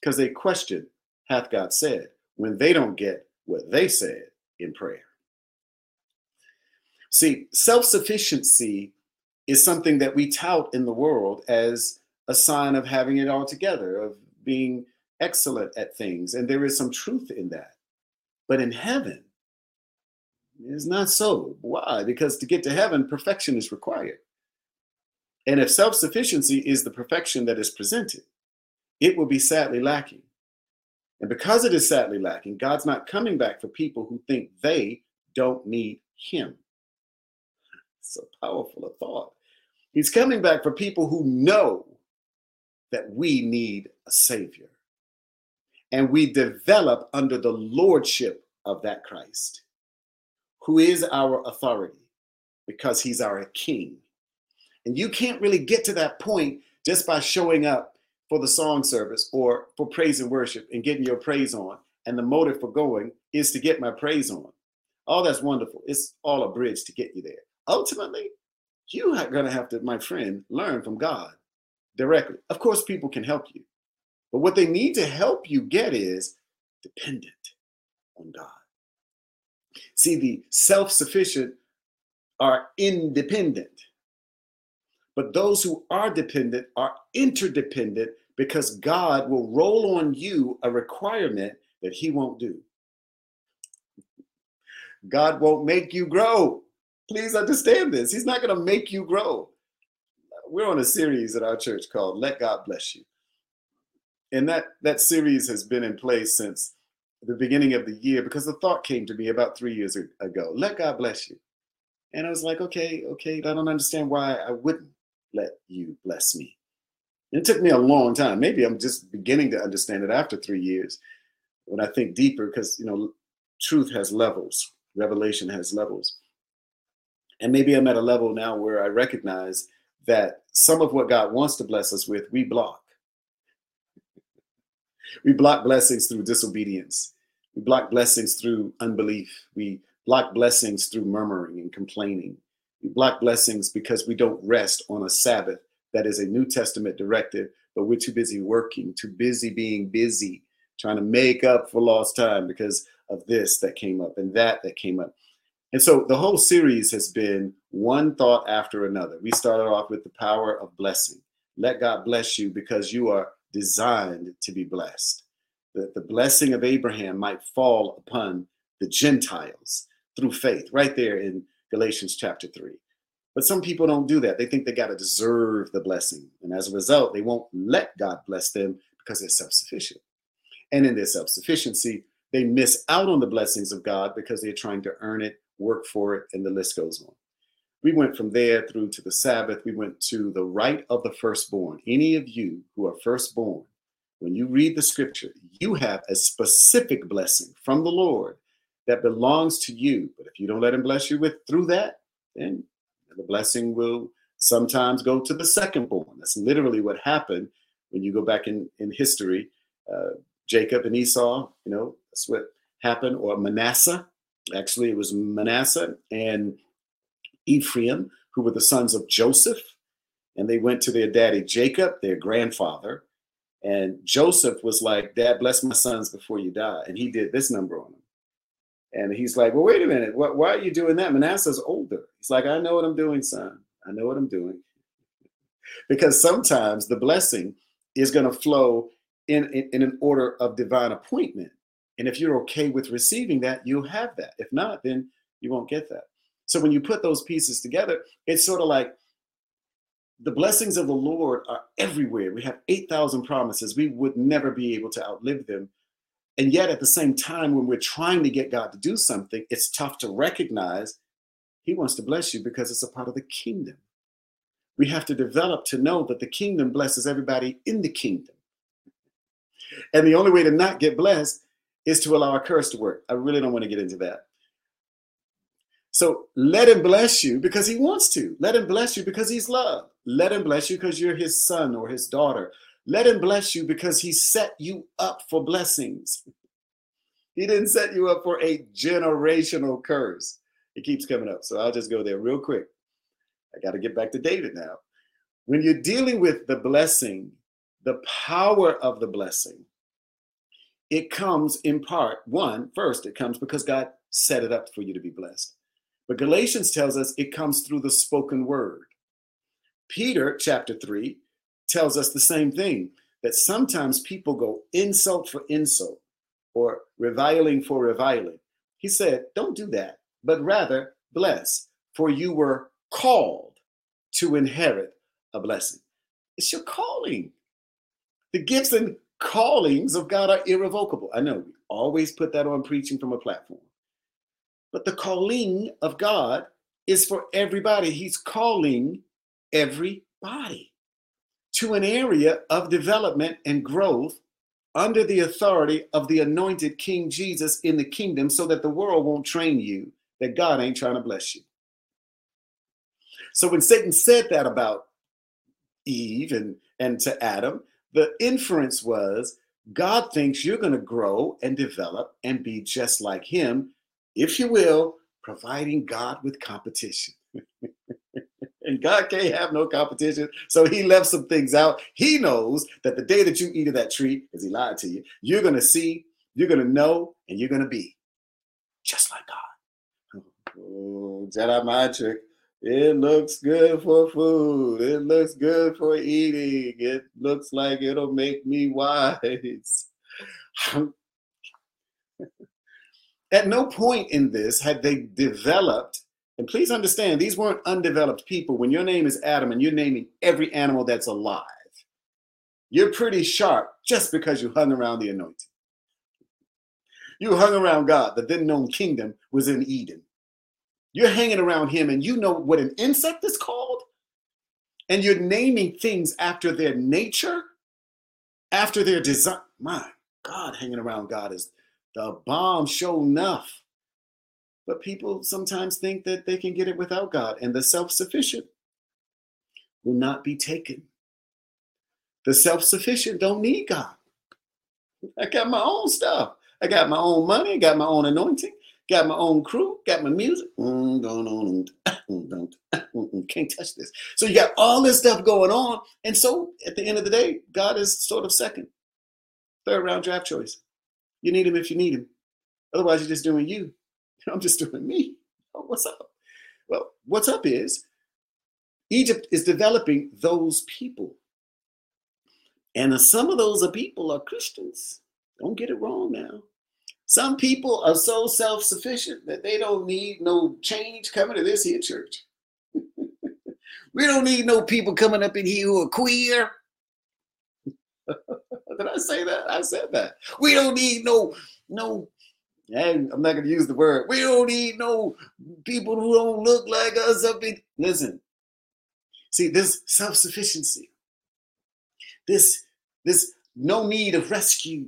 because they question, hath God said, when they don't get what they said in prayer. See, self sufficiency is something that we tout in the world as a sign of having it all together, of being excellent at things. And there is some truth in that. But in heaven, it's not so. Why? Because to get to heaven, perfection is required. And if self sufficiency is the perfection that is presented, it will be sadly lacking. And because it is sadly lacking, God's not coming back for people who think they don't need Him. A powerful a thought. He's coming back for people who know that we need a Savior. And we develop under the lordship of that Christ, who is our authority because He's our King and you can't really get to that point just by showing up for the song service or for praise and worship and getting your praise on. And the motive for going is to get my praise on. All that's wonderful. It's all a bridge to get you there. Ultimately, you are going to have to, my friend, learn from God directly. Of course, people can help you, but what they need to help you get is dependent on God. See, the self sufficient are independent. But those who are dependent are interdependent because God will roll on you a requirement that He won't do. God won't make you grow. Please understand this. He's not going to make you grow. We're on a series at our church called Let God Bless You. And that, that series has been in place since the beginning of the year because the thought came to me about three years ago let God bless you. And I was like, okay, okay, I don't understand why I wouldn't let you bless me. It took me a long time. Maybe I'm just beginning to understand it after three years when I think deeper, because you know, truth has levels, revelation has levels. And maybe I'm at a level now where I recognize that some of what God wants to bless us with, we block. we block blessings through disobedience. We block blessings through unbelief. We block blessings through murmuring and complaining. We block blessings because we don't rest on a Sabbath. That is a New Testament directive, but we're too busy working, too busy being busy, trying to make up for lost time because of this that came up and that that came up. And so the whole series has been one thought after another. We started off with the power of blessing. Let God bless you because you are designed to be blessed. That the blessing of Abraham might fall upon the Gentiles through faith, right there in Galatians chapter 3. But some people don't do that. They think they got to deserve the blessing. And as a result, they won't let God bless them because they're self sufficient. And in their self sufficiency, they miss out on the blessings of God because they're trying to earn it, work for it, and the list goes on. We went from there through to the Sabbath. We went to the right of the firstborn. Any of you who are firstborn, when you read the scripture, you have a specific blessing from the Lord that belongs to you. But if you don't let him bless you with through that, then the blessing will sometimes go to the second born. That's literally what happened When you go back in, in history, uh, Jacob and Esau, you know, that's what happened, or Manasseh. Actually, it was Manasseh and Ephraim, who were the sons of Joseph. And they went to their daddy Jacob, their grandfather. And Joseph was like, Dad, bless my sons before you die. And he did this number on them. And he's like, Well, wait a minute. What, why are you doing that? Manasseh's older. He's like, I know what I'm doing, son. I know what I'm doing. because sometimes the blessing is going to flow in, in, in an order of divine appointment. And if you're okay with receiving that, you'll have that. If not, then you won't get that. So when you put those pieces together, it's sort of like the blessings of the Lord are everywhere. We have 8,000 promises. We would never be able to outlive them. And yet, at the same time, when we're trying to get God to do something, it's tough to recognize He wants to bless you because it's a part of the kingdom. We have to develop to know that the kingdom blesses everybody in the kingdom. And the only way to not get blessed is to allow a curse to work. I really don't want to get into that. So let him bless you because he wants to. Let him bless you because he's love. Let him bless you because you're his son or his daughter. Let him bless you because he set you up for blessings. He didn't set you up for a generational curse. It keeps coming up. So I'll just go there real quick. I got to get back to David now. When you're dealing with the blessing, the power of the blessing, it comes in part, one, first, it comes because God set it up for you to be blessed. But Galatians tells us it comes through the spoken word. Peter, chapter 3, tells us the same thing that sometimes people go insult for insult or reviling for reviling. He said, Don't do that, but rather bless, for you were called to inherit a blessing. It's your calling. The gifts and callings of God are irrevocable. I know we always put that on preaching from a platform. But the calling of God is for everybody. He's calling everybody to an area of development and growth under the authority of the anointed King Jesus in the kingdom so that the world won't train you that God ain't trying to bless you. So when Satan said that about Eve and, and to Adam, the inference was God thinks you're going to grow and develop and be just like him if you will, providing God with competition. and God can't have no competition. So he left some things out. He knows that the day that you eat of that tree, because he lied to you, you're going to see, you're going to know, and you're going to be just like God. Oh, Jedi mind trick. It looks good for food. It looks good for eating. It looks like it'll make me wise. At no point in this had they developed, and please understand, these weren't undeveloped people. When your name is Adam and you're naming every animal that's alive, you're pretty sharp just because you hung around the anointing. You hung around God. The then known kingdom was in Eden. You're hanging around Him and you know what an insect is called? And you're naming things after their nature, after their design. My God, hanging around God is the bomb show enough. But people sometimes think that they can get it without God, and the self sufficient will not be taken. The self sufficient don't need God. I got my own stuff. I got my own money, got my own anointing, got my own crew, got my music. Mm, mm, mm, can't touch this. So you got all this stuff going on. And so at the end of the day, God is sort of second, third round draft choice. You need him if you need him. Otherwise, you're just doing you. I'm just doing me. Oh, what's up? Well, what's up is Egypt is developing those people. And some of those people are Christians. Don't get it wrong now. Some people are so self sufficient that they don't need no change coming to this here church. we don't need no people coming up in here who are queer. Did I say that? I said that. We don't need no, no, I'm not gonna use the word. We don't need no people who don't look like us up in listen. See, this self-sufficiency, this, this no need of rescue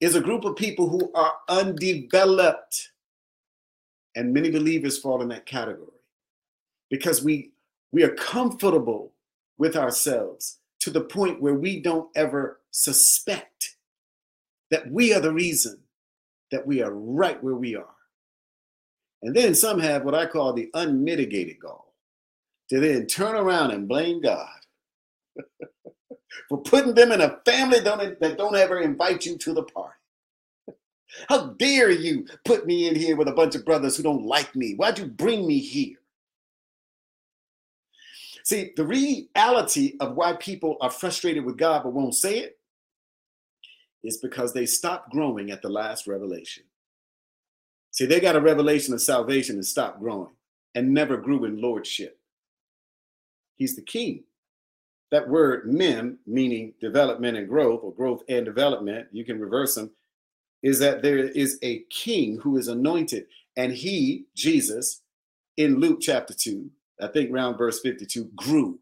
is a group of people who are undeveloped. And many believers fall in that category because we we are comfortable with ourselves to the point where we don't ever suspect that we are the reason that we are right where we are. And then some have what I call the unmitigated gall to then turn around and blame God for putting them in a family that don't ever invite you to the party. How dare you put me in here with a bunch of brothers who don't like me? Why'd you bring me here? See, the reality of why people are frustrated with God but won't say it is because they stopped growing at the last revelation. See, they got a revelation of salvation and stopped growing and never grew in lordship. He's the king. That word mem, meaning development and growth, or growth and development, you can reverse them, is that there is a king who is anointed. And he, Jesus, in Luke chapter 2, I think around verse 52, grew.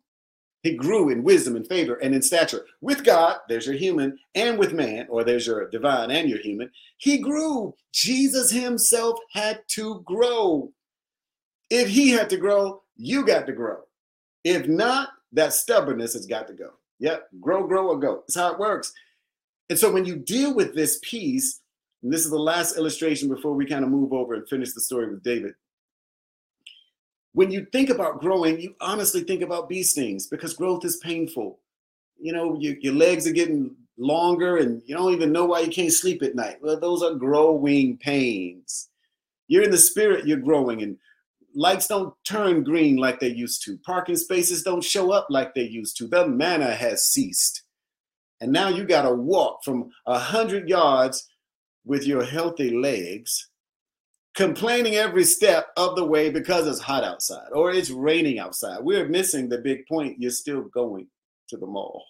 He grew in wisdom and favor and in stature with God, there's your human, and with man, or there's your divine and your human. He grew. Jesus himself had to grow. If he had to grow, you got to grow. If not, that stubbornness has got to go. Yep, grow, grow, or go. That's how it works. And so when you deal with this piece, and this is the last illustration before we kind of move over and finish the story with David when you think about growing, you honestly think about bee stings because growth is painful. You know, you, your legs are getting longer and you don't even know why you can't sleep at night. Well, those are growing pains. You're in the spirit, you're growing, and lights don't turn green like they used to. Parking spaces don't show up like they used to. The manna has ceased. And now you got to walk from a hundred yards with your healthy legs complaining every step of the way because it's hot outside or it's raining outside. We're missing the big point. You're still going to the mall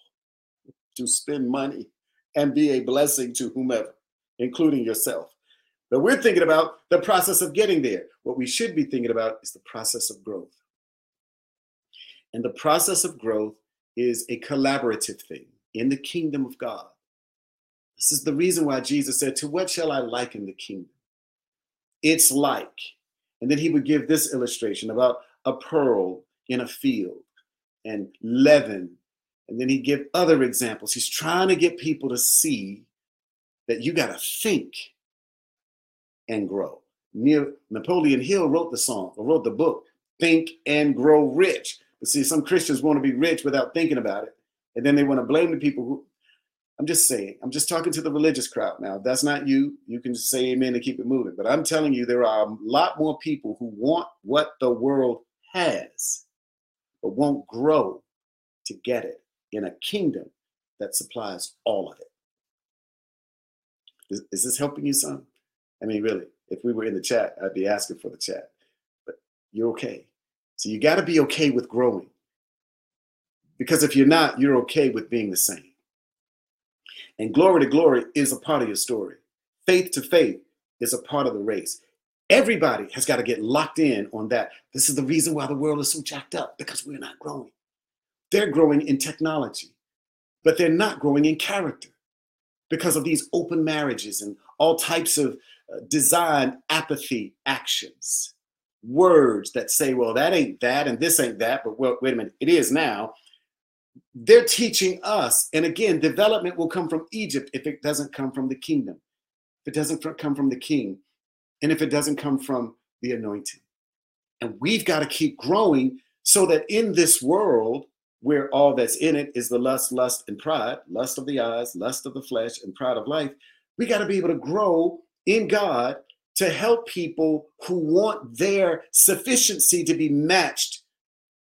to spend money and be a blessing to whomever, including yourself. But we're thinking about the process of getting there. What we should be thinking about is the process of growth. And the process of growth is a collaborative thing in the kingdom of God. This is the reason why Jesus said, To what shall I liken the kingdom? It's like. And then he would give this illustration about a pearl in a field and leaven. And then he'd give other examples. He's trying to get people to see that you got to think and grow. Napoleon Hill wrote the song or wrote the book, Think and Grow Rich. But see, some Christians want to be rich without thinking about it. And then they want to blame the people who I'm just saying, I'm just talking to the religious crowd now. If that's not you, you can just say amen and keep it moving. But I'm telling you, there are a lot more people who want what the world has, but won't grow to get it in a kingdom that supplies all of it. Is, is this helping you, son? I mean, really, if we were in the chat, I'd be asking for the chat. But you're okay. So you got to be okay with growing. Because if you're not, you're okay with being the same. And glory to glory is a part of your story. Faith to faith is a part of the race. Everybody has got to get locked in on that. This is the reason why the world is so jacked up because we're not growing. They're growing in technology, but they're not growing in character because of these open marriages and all types of uh, design apathy actions. Words that say, well, that ain't that and this ain't that, but well, wait a minute, it is now they're teaching us. And again, development will come from Egypt if it doesn't come from the kingdom, if it doesn't come from the king, and if it doesn't come from the anointing. And we've got to keep growing so that in this world, where all that's in it is the lust, lust, and pride lust of the eyes, lust of the flesh, and pride of life we got to be able to grow in God to help people who want their sufficiency to be matched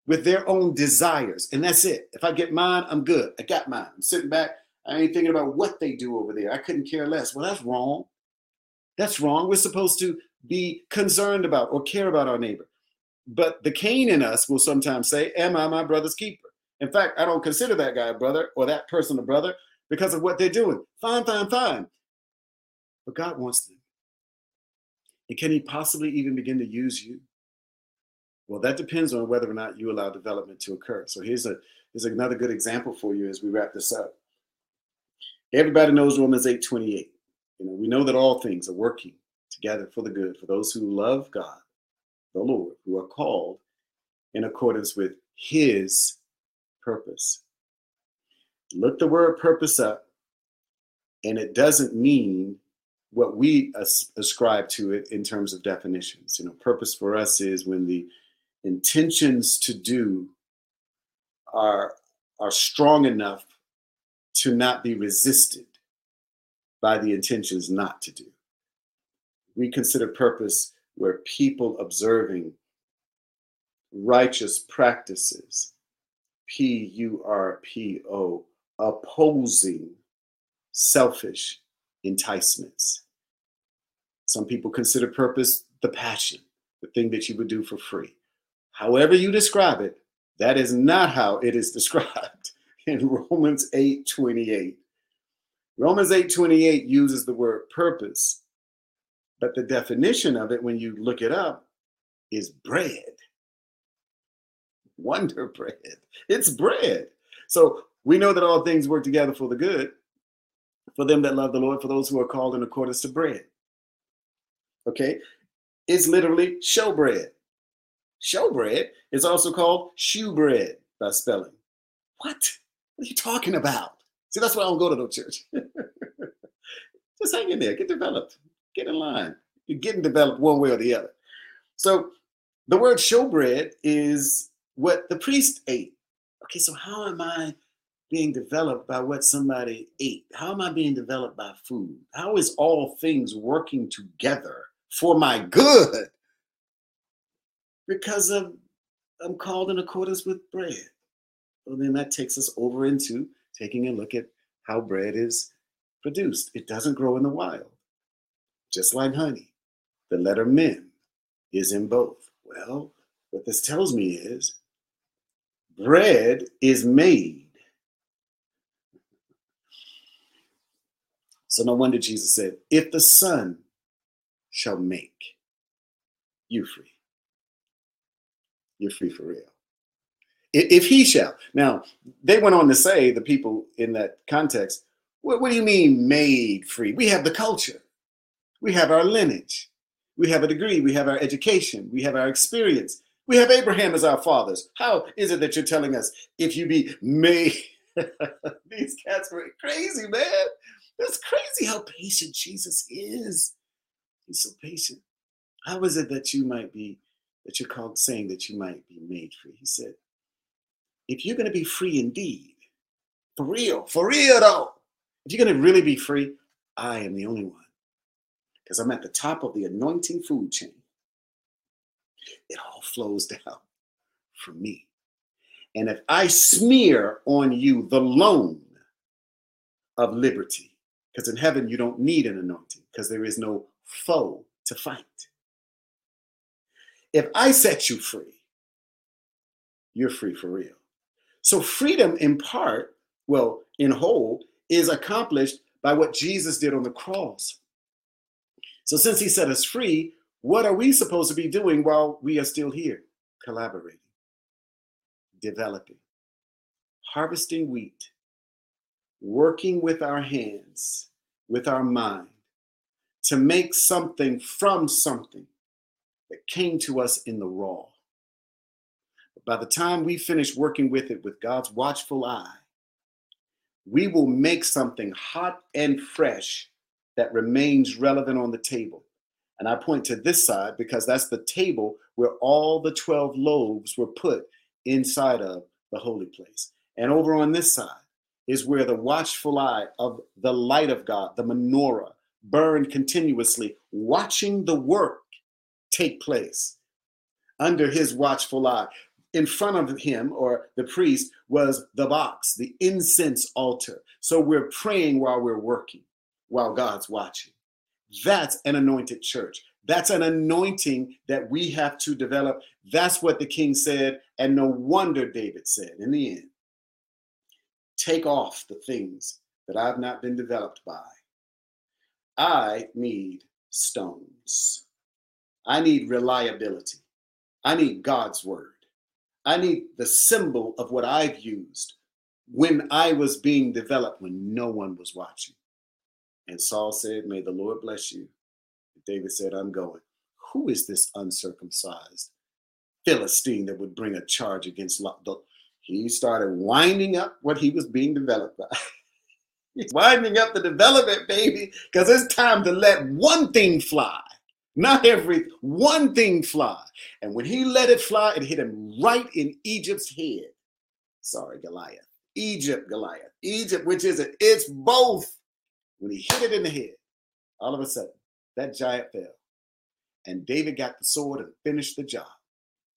with their own desires. And that's it. If I get mine, I'm good. I got mine. I'm sitting back. I ain't thinking about what they do over there. I couldn't care less. Well, that's wrong. That's wrong. We're supposed to be concerned about or care about our neighbor. But the Cain in us will sometimes say, Am I my brother's keeper? In fact, I don't consider that guy a brother or that person a brother because of what they're doing. Fine, fine, fine. But God wants them. And can He possibly even begin to use you? Well, that depends on whether or not you allow development to occur. So here's a here's another good example for you as we wrap this up. Everybody knows Romans 8:28. You know, we know that all things are working together for the good for those who love God, the Lord, who are called in accordance with his purpose. Look the word purpose up, and it doesn't mean what we as- ascribe to it in terms of definitions. You know, purpose for us is when the intentions to do are are strong enough to not be resisted by the intentions not to do. We consider purpose where people observing righteous practices, P U R P O, opposing selfish enticements. Some people consider purpose the passion, the thing that you would do for free. However, you describe it, that is not how it is described in Romans 8 28. Romans 8 28 uses the word purpose, but the definition of it, when you look it up, is bread. Wonder bread. It's bread. So we know that all things work together for the good, for them that love the Lord, for those who are called in accordance to bread. Okay? It's literally showbread. Showbread is also called shoe bread by spelling. What? What are you talking about? See, that's why I don't go to no church. Just hang in there, get developed, get in line. You're getting developed one way or the other. So the word showbread is what the priest ate. Okay, so how am I being developed by what somebody ate? How am I being developed by food? How is all things working together for my good? Because of I'm called in accordance with bread. Well, then that takes us over into taking a look at how bread is produced. It doesn't grow in the wild, just like honey. The letter mem is in both. Well, what this tells me is bread is made. So no wonder Jesus said, if the Son shall make you free, you're free for real. If he shall. Now, they went on to say, the people in that context, what, what do you mean made free? We have the culture, we have our lineage, we have a degree, we have our education, we have our experience, we have Abraham as our fathers. How is it that you're telling us if you be made? These cats were crazy, man. That's crazy how patient Jesus is. He's so patient. How is it that you might be, that you're called saying that you might be made free? He said, if you're going to be free indeed, for real, for real though, if you're going to really be free, I am the only one. Because I'm at the top of the anointing food chain. It all flows down from me. And if I smear on you the loan of liberty, because in heaven you don't need an anointing, because there is no foe to fight. If I set you free, you're free for real. So freedom in part, well, in whole, is accomplished by what Jesus did on the cross. So since he set us free, what are we supposed to be doing while we are still here? Collaborating, developing, harvesting wheat, working with our hands, with our mind, to make something from something that came to us in the raw. But by the time we finish working with it with God's watchful eye, we will make something hot and fresh that remains relevant on the table. And I point to this side because that's the table where all the 12 loaves were put inside of the holy place. And over on this side is where the watchful eye of the light of God, the menorah, burned continuously, watching the work take place under his watchful eye. In front of him or the priest was the box, the incense altar. So we're praying while we're working, while God's watching. That's an anointed church. That's an anointing that we have to develop. That's what the king said. And no wonder David said in the end take off the things that I've not been developed by. I need stones. I need reliability. I need God's word. I need the symbol of what I've used when I was being developed when no one was watching. And Saul said, May the Lord bless you. David said, I'm going. Who is this uncircumcised Philistine that would bring a charge against the he started winding up what he was being developed by. He's winding up the development, baby, because it's time to let one thing fly. Not every one thing fly. And when he let it fly, it hit him right in Egypt's head. Sorry, Goliath. Egypt, Goliath. Egypt, which is it? It's both. When he hit it in the head, all of a sudden, that giant fell. And David got the sword and finished the job.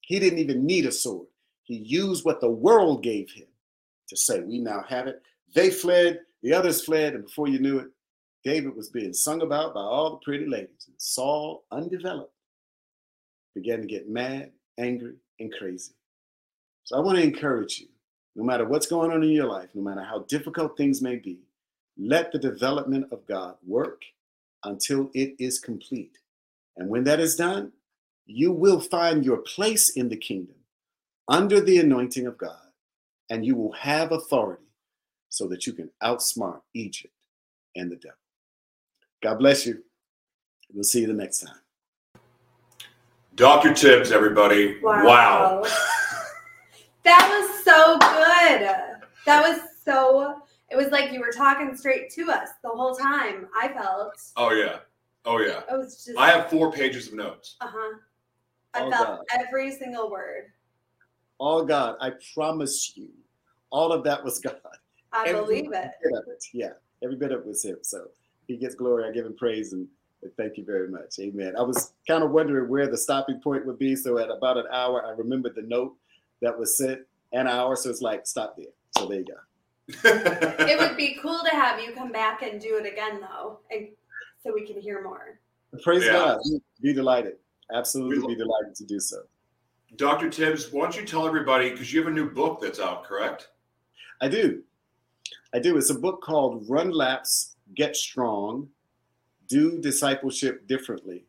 He didn't even need a sword. He used what the world gave him to say, We now have it. They fled, the others fled, and before you knew it, David was being sung about by all the pretty ladies. And Saul, undeveloped, began to get mad, angry, and crazy. So I want to encourage you no matter what's going on in your life, no matter how difficult things may be, let the development of God work until it is complete. And when that is done, you will find your place in the kingdom under the anointing of God, and you will have authority so that you can outsmart Egypt and the devil. God bless you. We'll see you the next time. Dr. Tibbs, everybody. Wow. wow. that was so good. That was so, it was like you were talking straight to us the whole time, I felt. Oh, yeah. Oh, yeah. It was just, I have four pages of notes. Uh huh. I felt God. every single word all God. I promise you, all of that was God. I every believe it. it. Yeah, every bit of it was Him. So He gets glory. I give Him praise and thank you very much. Amen. I was kind of wondering where the stopping point would be. So at about an hour, I remembered the note that was sent an hour. So it's like, stop there. So there you go. it would be cool to have you come back and do it again, though, and so we can hear more. Praise yeah. God. Be delighted. Absolutely be delighted to do so. Dr. Tibbs, why don't you tell everybody, because you have a new book that's out, correct? I do. I do. It's a book called Run Laps, Get Strong, Do Discipleship Differently.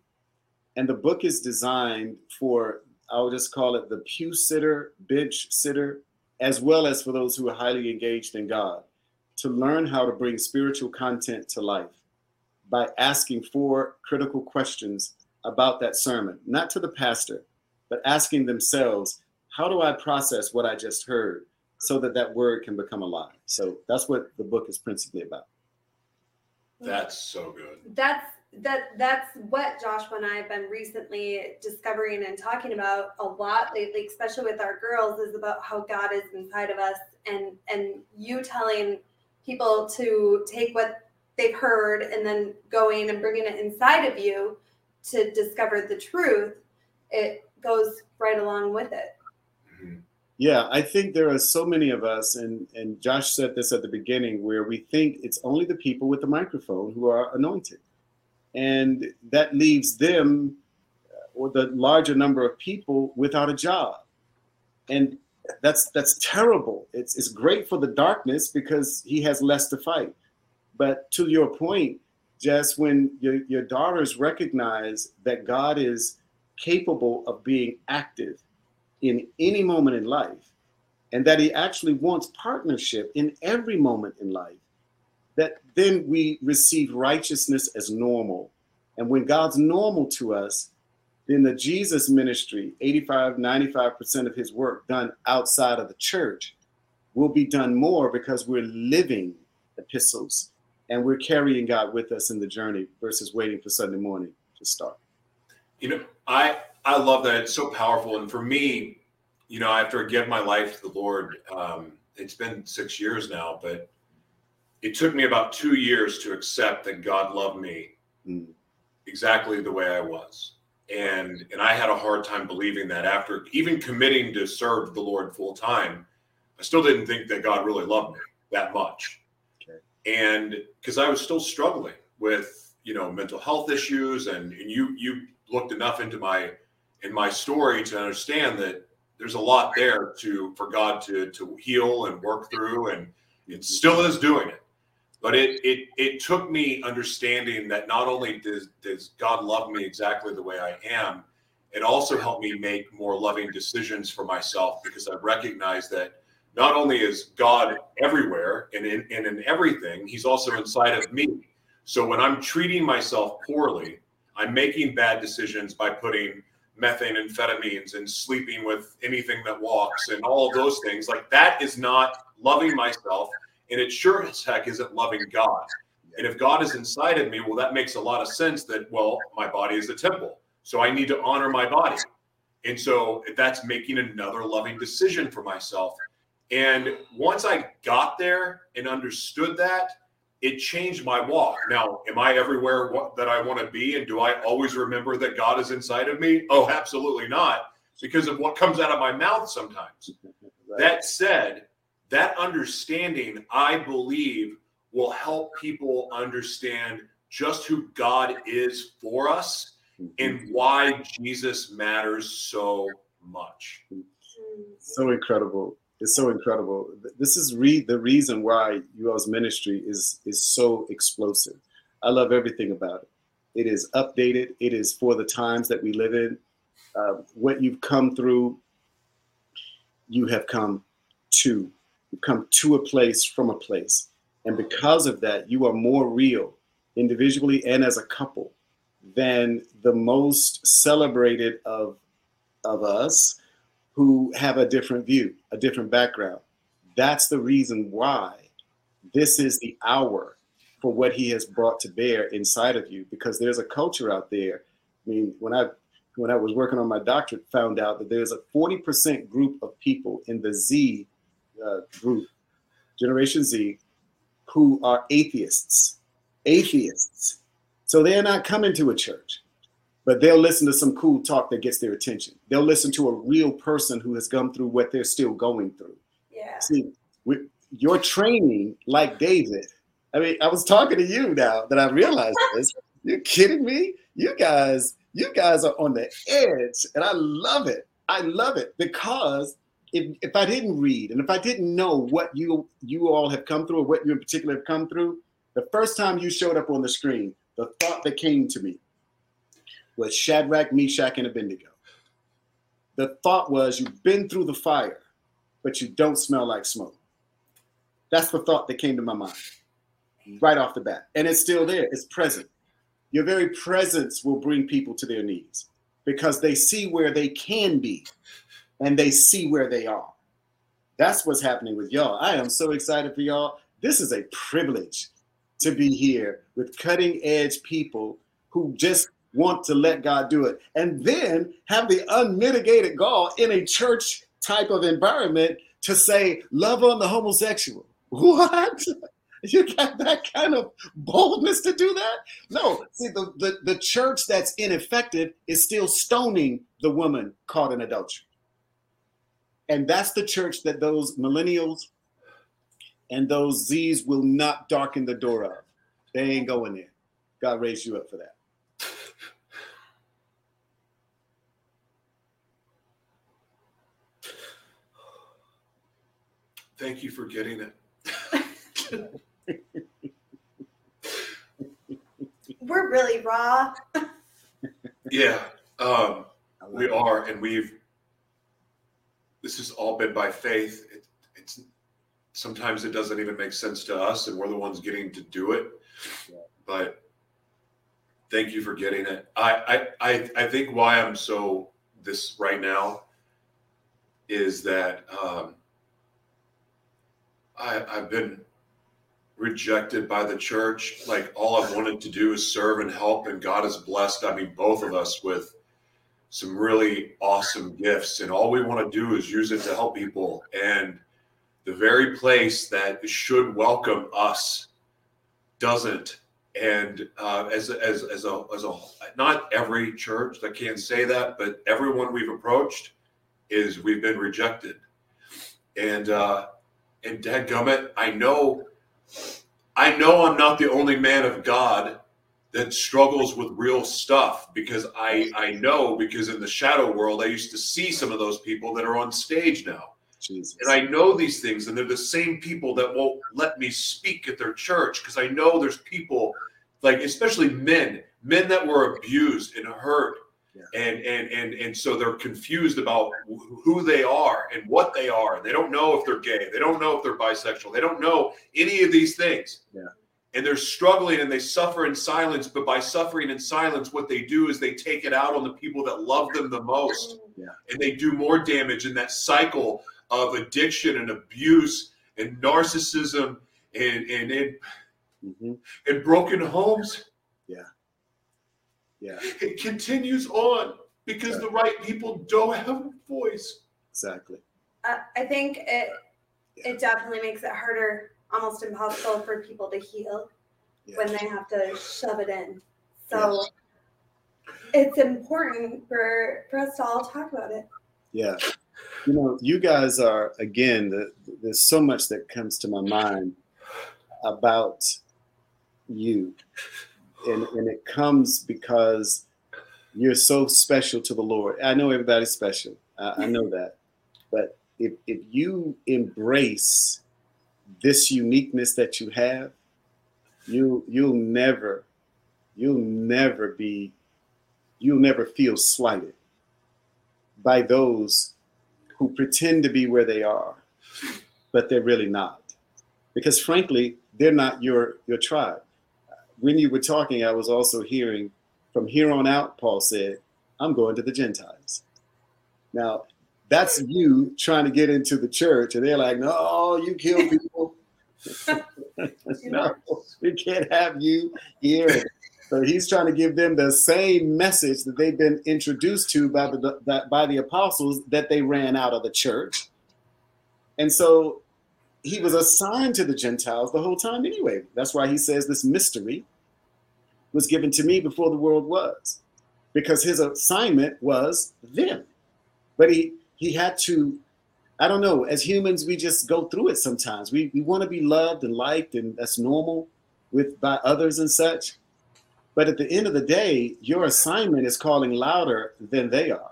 And the book is designed for, I'll just call it the pew sitter, bench sitter, as well as for those who are highly engaged in God, to learn how to bring spiritual content to life by asking four critical questions about that sermon, not to the pastor, but asking themselves, how do I process what I just heard so that that word can become alive? So that's what the book is principally about. That's so good. That's that that's what Joshua and I have been recently discovering and talking about a lot lately, especially with our girls, is about how God is inside of us and and you telling people to take what they've heard and then going and bringing it inside of you to discover the truth. It goes right along with it. Yeah, I think there are so many of us, and, and Josh said this at the beginning, where we think it's only the people with the microphone who are anointed. And that leaves them uh, or the larger number of people without a job. And that's that's terrible. It's it's great for the darkness because he has less to fight. But to your point, just when your, your daughters recognize that God is capable of being active in any moment in life, and that he actually wants partnership in every moment in life, that then we receive righteousness as normal. And when God's normal to us, then the Jesus ministry, 85, 95% of his work done outside of the church, will be done more because we're living epistles and we're carrying God with us in the journey versus waiting for Sunday morning to start. You know, I I love that. It's so powerful. And for me, you know, after I give my life to the Lord, um, it's been six years now, but it took me about two years to accept that God loved me mm. exactly the way I was. And and I had a hard time believing that after even committing to serve the Lord full time, I still didn't think that God really loved me that much. Okay. And because I was still struggling with, you know, mental health issues and, and you you looked enough into my in my story to understand that there's a lot there to for God to to heal and work through, and it still is doing it. But it it it took me understanding that not only does does God love me exactly the way I am, it also helped me make more loving decisions for myself because I recognize that not only is God everywhere and in, and in everything, He's also inside of me. So when I'm treating myself poorly, I'm making bad decisions by putting methamphetamines and sleeping with anything that walks and all of those things. Like that is not loving myself, and it sure as heck isn't loving God. And if God is inside of me, well, that makes a lot of sense that, well, my body is a temple. So I need to honor my body. And so that's making another loving decision for myself. And once I got there and understood that, it changed my walk. Now, am I everywhere that I want to be? And do I always remember that God is inside of me? Oh, absolutely not, because of what comes out of my mouth sometimes. Right. That said, that understanding, I believe, will help people understand just who God is for us and mm-hmm. why Jesus matters so much. So incredible. It's so incredible. This is re- the reason why UL's ministry is is so explosive. I love everything about it. It is updated. It is for the times that we live in. Uh, what you've come through, you have come to. You've come to a place from a place. And because of that, you are more real individually and as a couple than the most celebrated of, of us who have a different view, a different background. That's the reason why this is the hour for what he has brought to bear inside of you because there's a culture out there. I mean, when I when I was working on my doctorate, found out that there's a 40% group of people in the Z uh, group, Generation Z, who are atheists. Atheists. So they're not coming to a church, but they'll listen to some cool talk that gets their attention. They'll listen to a real person who has gone through what they're still going through. Yeah. See, with your training, like David, I mean, I was talking to you now that I realized this. You're kidding me? You guys, you guys are on the edge, and I love it. I love it because if, if I didn't read and if I didn't know what you you all have come through or what you in particular have come through, the first time you showed up on the screen, the thought that came to me was Shadrach, Meshach, and Abednego. The thought was you've been through the fire, but you don't smell like smoke. That's the thought that came to my mind right off the bat. And it's still there, it's present. Your very presence will bring people to their knees because they see where they can be and they see where they are. That's what's happening with y'all. I am so excited for y'all. This is a privilege to be here with cutting edge people who just want to let God do it and then have the unmitigated gall in a church type of environment to say, love on the homosexual. What? You got that kind of boldness to do that? No. See, the, the, the church that's ineffective is still stoning the woman caught in adultery. And that's the church that those millennials and those Z's will not darken the door of. They ain't going there. God raised you up for that. Thank you for getting it. We're really raw. yeah, um, we are, and we've this has all been by faith. It, it's sometimes it doesn't even make sense to us, and we're the ones getting to do it. Yeah. But thank you for getting it. I, I I I think why I'm so this right now is that um, I I've been rejected by the church. Like all I've wanted to do is serve and help, and God has blessed. I mean, both of us with some really awesome gifts and all we want to do is use it to help people and the very place that should welcome us doesn't and uh, as, as, as a as a not every church that can't say that but everyone we've approached is we've been rejected and uh and dad gummit i know i know i'm not the only man of god that struggles with real stuff because I I know because in the shadow world I used to see some of those people that are on stage now. Jesus. And I know these things, and they're the same people that won't let me speak at their church because I know there's people like, especially men, men that were abused and hurt, yeah. and and and and so they're confused about who they are and what they are. They don't know if they're gay. They don't know if they're bisexual. They don't know any of these things. Yeah and they're struggling and they suffer in silence. But by suffering in silence, what they do is they take it out on the people that love them the most. Yeah. And they do more damage in that cycle of addiction and abuse and narcissism and, and, and, hmm and broken homes. Yeah, It continues on because the right people don't have a voice. exactly. Uh, I think it it definitely makes it harder, almost impossible for people to heal Yeah. when they have to shove it in. So it's important for for us to all talk about it. Yeah. You know, you guys are, again, the, there's so much that comes to my mind about you. And, and it comes because you're so special to the Lord. I know everybody's special. I, I know that. But if, if you embrace this uniqueness that you have, you you'll never, you'll never be, you'll never feel slighted by those who pretend to be where they are, but they're really not. Because frankly, they're not your your tribe. When you were talking, I was also hearing from here on out, Paul said, I'm going to the Gentiles. Now, that's you trying to get into the church, and they're like, no, you kill people. no, we can't have you here. So he's trying to give them the same message that they've been introduced to by the by the apostles that they ran out of the church. And so he was assigned to the Gentiles the whole time anyway. That's why he says this mystery was given to me before the world was. Because his assignment was them. But he he had to I don't know, as humans we just go through it sometimes. We we want to be loved and liked and that's normal with by others and such. But at the end of the day, your assignment is calling louder than they are.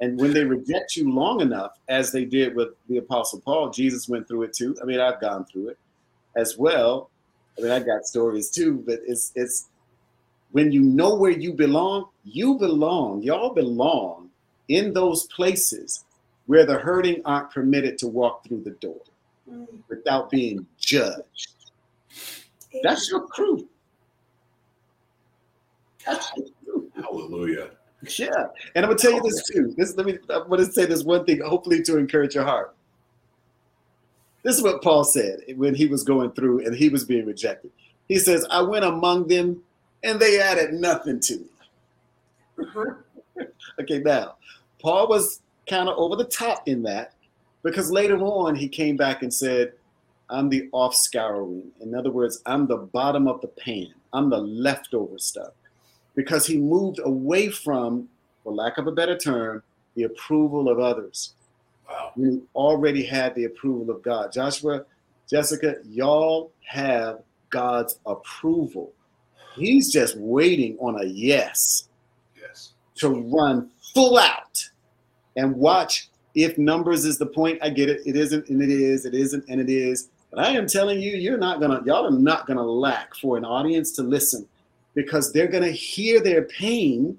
And when they reject you long enough, as they did with the Apostle Paul, Jesus went through it too. I mean, I've gone through it as well. I mean, I got stories too, but it's it's when you know where you belong, you belong, y'all belong in those places where the hurting aren't permitted to walk through the door Mm. without being judged. That's your crew. That's your crew. Hallelujah. Yeah, and I'm gonna tell you this too. This let me. I'm gonna say this one thing, hopefully to encourage your heart. This is what Paul said when he was going through and he was being rejected. He says, "I went among them, and they added nothing to me." Uh-huh. Okay, now Paul was kind of over the top in that because later on he came back and said, I'm the off scouring. In other words, I'm the bottom of the pan, I'm the leftover stuff. Because he moved away from, for lack of a better term, the approval of others. Wow. You already had the approval of God. Joshua, Jessica, y'all have God's approval. He's just waiting on a yes Yes. to run full out and watch if numbers is the point. I get it. It isn't and it is. It isn't and it is. But I am telling you, you're not gonna, y'all are not gonna lack for an audience to listen because they're gonna hear their pain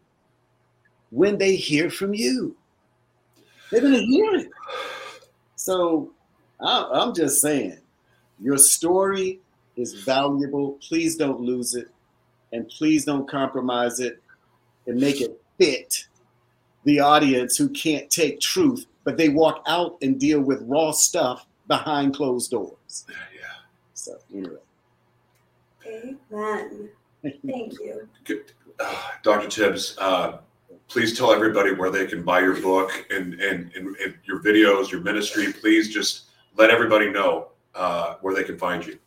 when they hear from you. They're gonna hear it. So I'm just saying, your story is valuable. Please don't lose it, and please don't compromise it and make it fit the audience who can't take truth, but they walk out and deal with raw stuff behind closed doors. Yeah. So anyway, Amen. Thank you. Good. Uh, Dr. Tibbs, uh, please tell everybody where they can buy your book and, and, and, and your videos, your ministry. Please just let everybody know uh, where they can find you.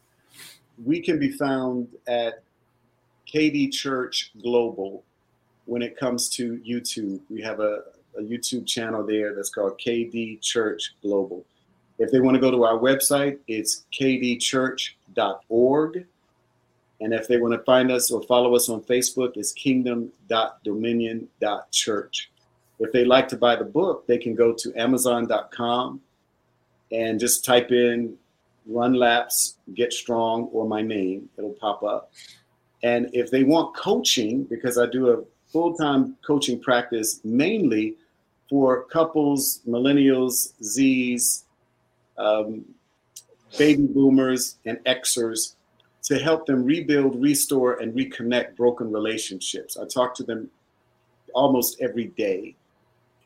we can be found at KD Church Global when it comes to YouTube. We have a, a YouTube channel there that's called KD Church Global. If they want to go to our website, it's kdchurch.org. And if they want to find us or follow us on Facebook, it's kingdom.dominion.church. If they like to buy the book, they can go to amazon.com and just type in run laps, get strong, or my name. It'll pop up. And if they want coaching, because I do a full time coaching practice mainly for couples, millennials, Zs, um, baby boomers, and Xers to help them rebuild, restore, and reconnect broken relationships. I talk to them almost every day.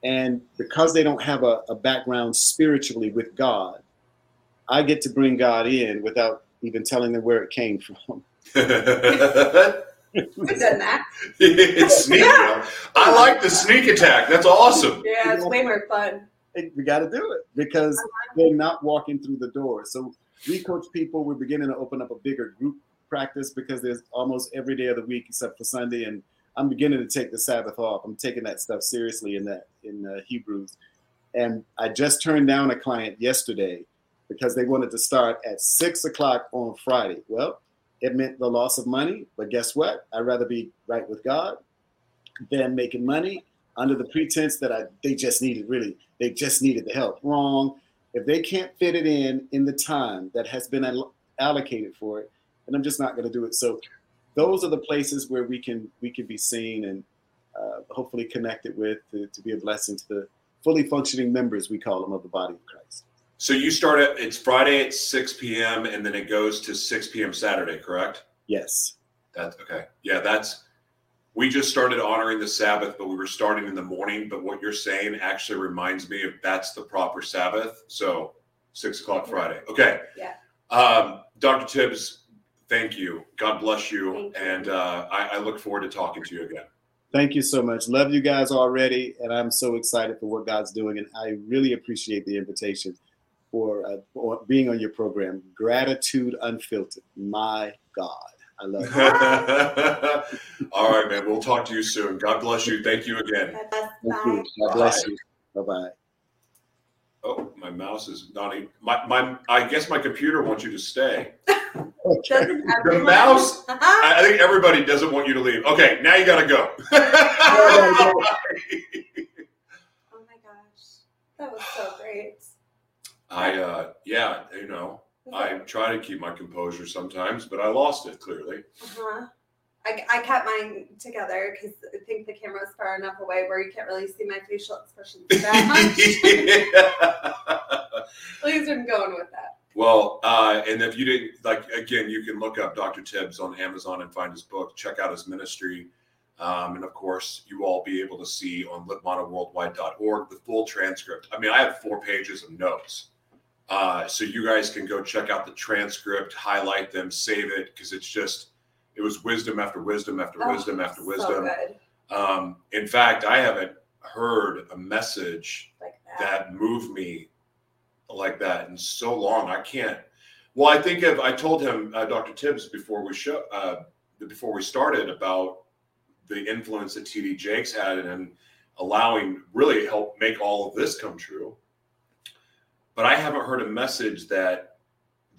And because they don't have a, a background spiritually with God, I get to bring God in without even telling them where it came from. We've done that. it's sneaky. I like the sneak attack. That's awesome. Yeah, it's way more fun. we got to do it because they're not walking through the door. So we coach people. We're beginning to open up a bigger group practice because there's almost every day of the week except for Sunday, and I'm beginning to take the Sabbath off. I'm taking that stuff seriously in that in uh, Hebrews, and I just turned down a client yesterday because they wanted to start at six o'clock on Friday. Well, it meant the loss of money, but guess what? I'd rather be right with God than making money under the pretense that I they just needed really they just needed the help. Wrong. If they can't fit it in in the time that has been allocated for it, then I'm just not going to do it. So those are the places where we can we can be seen and uh, hopefully connected with to, to be a blessing to the fully functioning members we call them of the body of Christ. So you start at it's Friday at 6 p.m. and then it goes to 6 p.m. Saturday, correct? Yes. That's okay. Yeah, that's we just started honoring the Sabbath, but we were starting in the morning. But what you're saying actually reminds me of that's the proper Sabbath. So six o'clock Friday. Okay. Yeah. Um, Dr. Tibbs, thank you. God bless you. You. And uh, I, I look forward to talking to you again. Thank you so much. Love you guys already, and I'm so excited for what God's doing. And I really appreciate the invitation for, uh, for being on your program. Gratitude Unfiltered. My God. I love it. All right, man. We'll talk to you soon. God bless you. Thank you again. Bye. Thank you. God bless you. Bye bye. Oh, my mouse is not even, my, my, I guess my computer wants you to stay. Doesn't The mouse, Uh-huh. I, I think everybody doesn't want you to leave. Okay, now you got to go. Oh my gosh. That was so great. I, uh, yeah, you know, I try to keep my composure sometimes, but I lost it clearly. Uh-huh. I, I kept mine together because I think the camera's far enough away where you can't really see my facial expressions that much. At least I'm going with that. Well, uh, and if you didn't like, again, you can look up Dr. Tibbs on Amazon and find his book. Check out his ministry, um, and of course, you will all be able to see on lipmonoworldwide.org the full transcript. I mean, I have four pages of notes, uh, so you guys can go check out the transcript, highlight them, save it, because it's just it was wisdom after wisdom after Oh, wisdom after wisdom. Um, in fact, I haven't heard a message Like that. that moved me like that in so long. I can't. Well, I think of I told him uh, Dr. Tibbs before we show uh, before we started about the influence that TD Jakes had and allowing really help make all of this come true. But I haven't heard a message that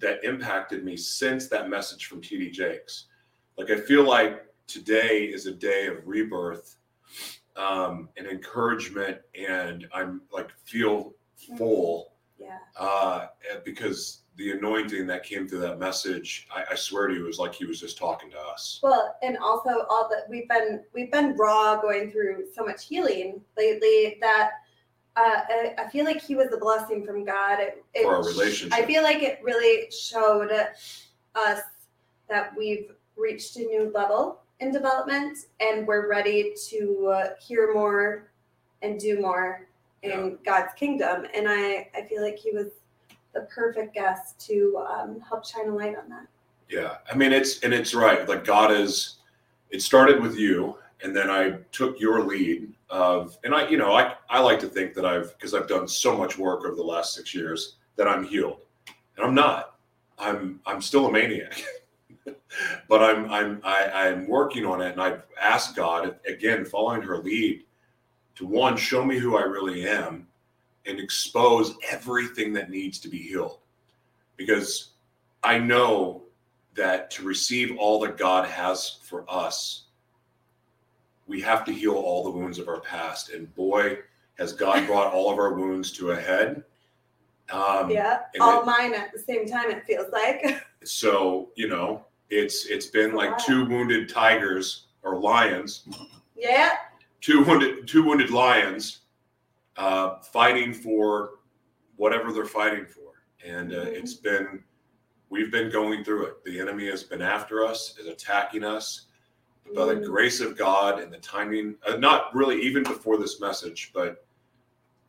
that impacted me since that message from TD Jakes. Like I feel like today is a day of rebirth um, and encouragement, and I'm like feel full Yeah. uh, because the anointing that came through that message, I, I swear to you, it was like he was just talking to us. Well, and also all that we've been we've been raw going through so much healing lately that uh, I, I feel like he was a blessing from God. It, it, For our relationship. I feel like it really showed us that we've reached a new level in development and we're ready to uh, hear more and do more in God's kingdom. And I, I feel like he was the perfect guest to um, help shine a light on that. Yeah, I mean it's and it's right. Like God is. It started with you, and then I took your lead of, and I, you know, I I like to think that I've because I've done so much work over the last six years that I'm healed, and I'm not. I'm I'm still a maniac, but I'm I'm I, I'm working on it, and I've asked God again, following her lead, to one show me who I really am, and expose everything that needs to be healed, because I know that to receive all that God has for us, we have to heal all the wounds of our past. And boy, has God brought all of our wounds to a head. Um, yeah, all it- mine at the same time. It feels like. So you know, it's it's been like Wow. two wounded tigers or lions, yeah, two wounded two wounded lions, uh, fighting for whatever they're fighting for, and uh, Mhm. it's been we've been going through it. The enemy has been after us, is attacking us. By the grace of God and the timing, uh, not really even before this message, but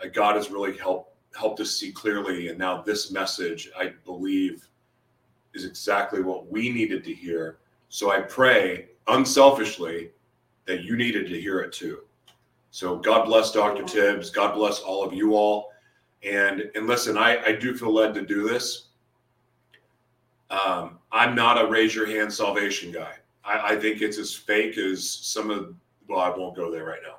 uh, God has really helped helped us see clearly. And now this message, I believe, is exactly what we needed to hear. So I pray unselfishly that you needed to hear it too. So God bless Dr. Tibbs. God bless all of you all. And and listen, I, I do feel led to do this. Um, I'm not a raise your hand salvation guy. I, I think it's as fake as some of well, I won't go there right now.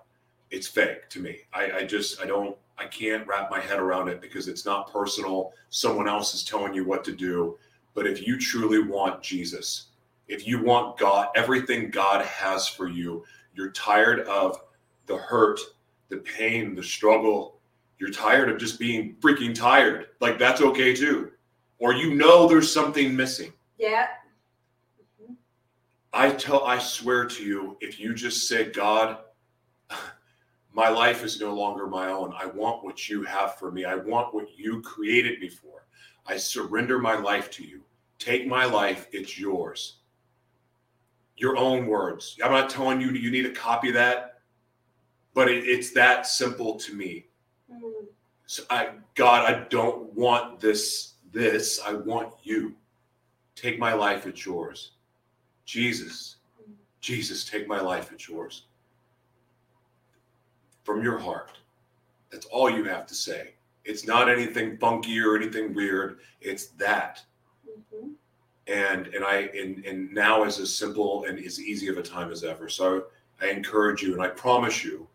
It's fake to me. I, I just I don't I can't wrap my head around it because it's not personal. Someone else is telling you what to do. But if you truly want Jesus, if you want God, everything God has for you, you're tired of the hurt, the pain, the struggle. You're tired of just being freaking tired. Like that's okay too. Or you know there's something missing. Yeah. I tell I swear to you, if you just say, God, my life is no longer my own. I want what you have for me. I want what you created me for. I surrender my life to you. Take my life, it's yours. Your own words. I'm not telling you you need to copy of that, but it, it's that simple to me. Mm. So I, God, I don't want this. This I want you. Take my life; it's yours. Jesus, Jesus, take my life; it's yours. From your heart. That's all you have to say. It's not anything funky or anything weird. It's that. Mhm. And and I and and now is as simple and as easy of a time as ever. So I encourage you, and I promise you,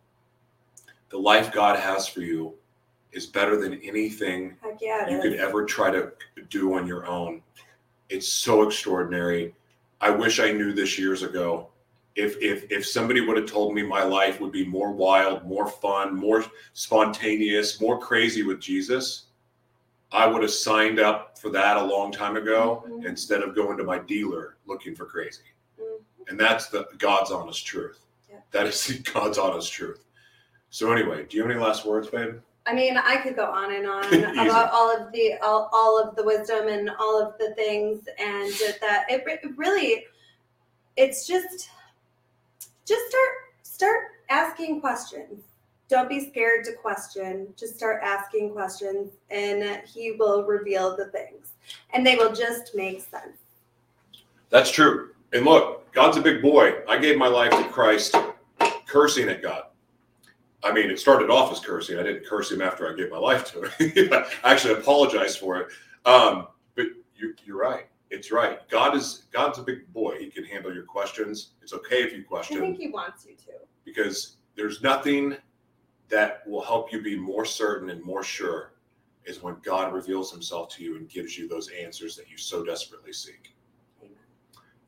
the life God has for you is better than anything you could ever try to do on your own. It's so extraordinary. I wish I knew this years ago. If if if somebody would have told me my life would be more wild, more fun, more spontaneous, more crazy with Jesus, I would have signed up for that a long time ago Mhm. instead of going to my dealer looking for crazy. Mhm. And that's the God's honest truth. Yeah. That is God's honest truth. So anyway, do you have any last words, babe? I mean, I could go on and on about all of the all, all of the wisdom and all of the things, and that it, re- really, it's just just start start asking questions. Don't be scared to question. Just start asking questions, and He will reveal the things, and they will just make sense. That's true. And look, God's a big boy. I gave my life to Christ cursing at God. I mean, it started off as cursing. I didn't curse him after I gave my life to him. I actually apologized for it. Um, but you, you're right. It's right. God is God's a big boy. He can handle your questions. It's okay if you question. I think He wants you to. because there's nothing that will help you be more certain and more sure is when God reveals himself to you and gives you those answers that you so desperately seek. Amen.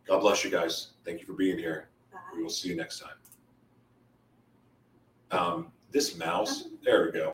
God bless you guys. Thank you for being here. Bye. We will see you next time. Um, this mouse, there we go.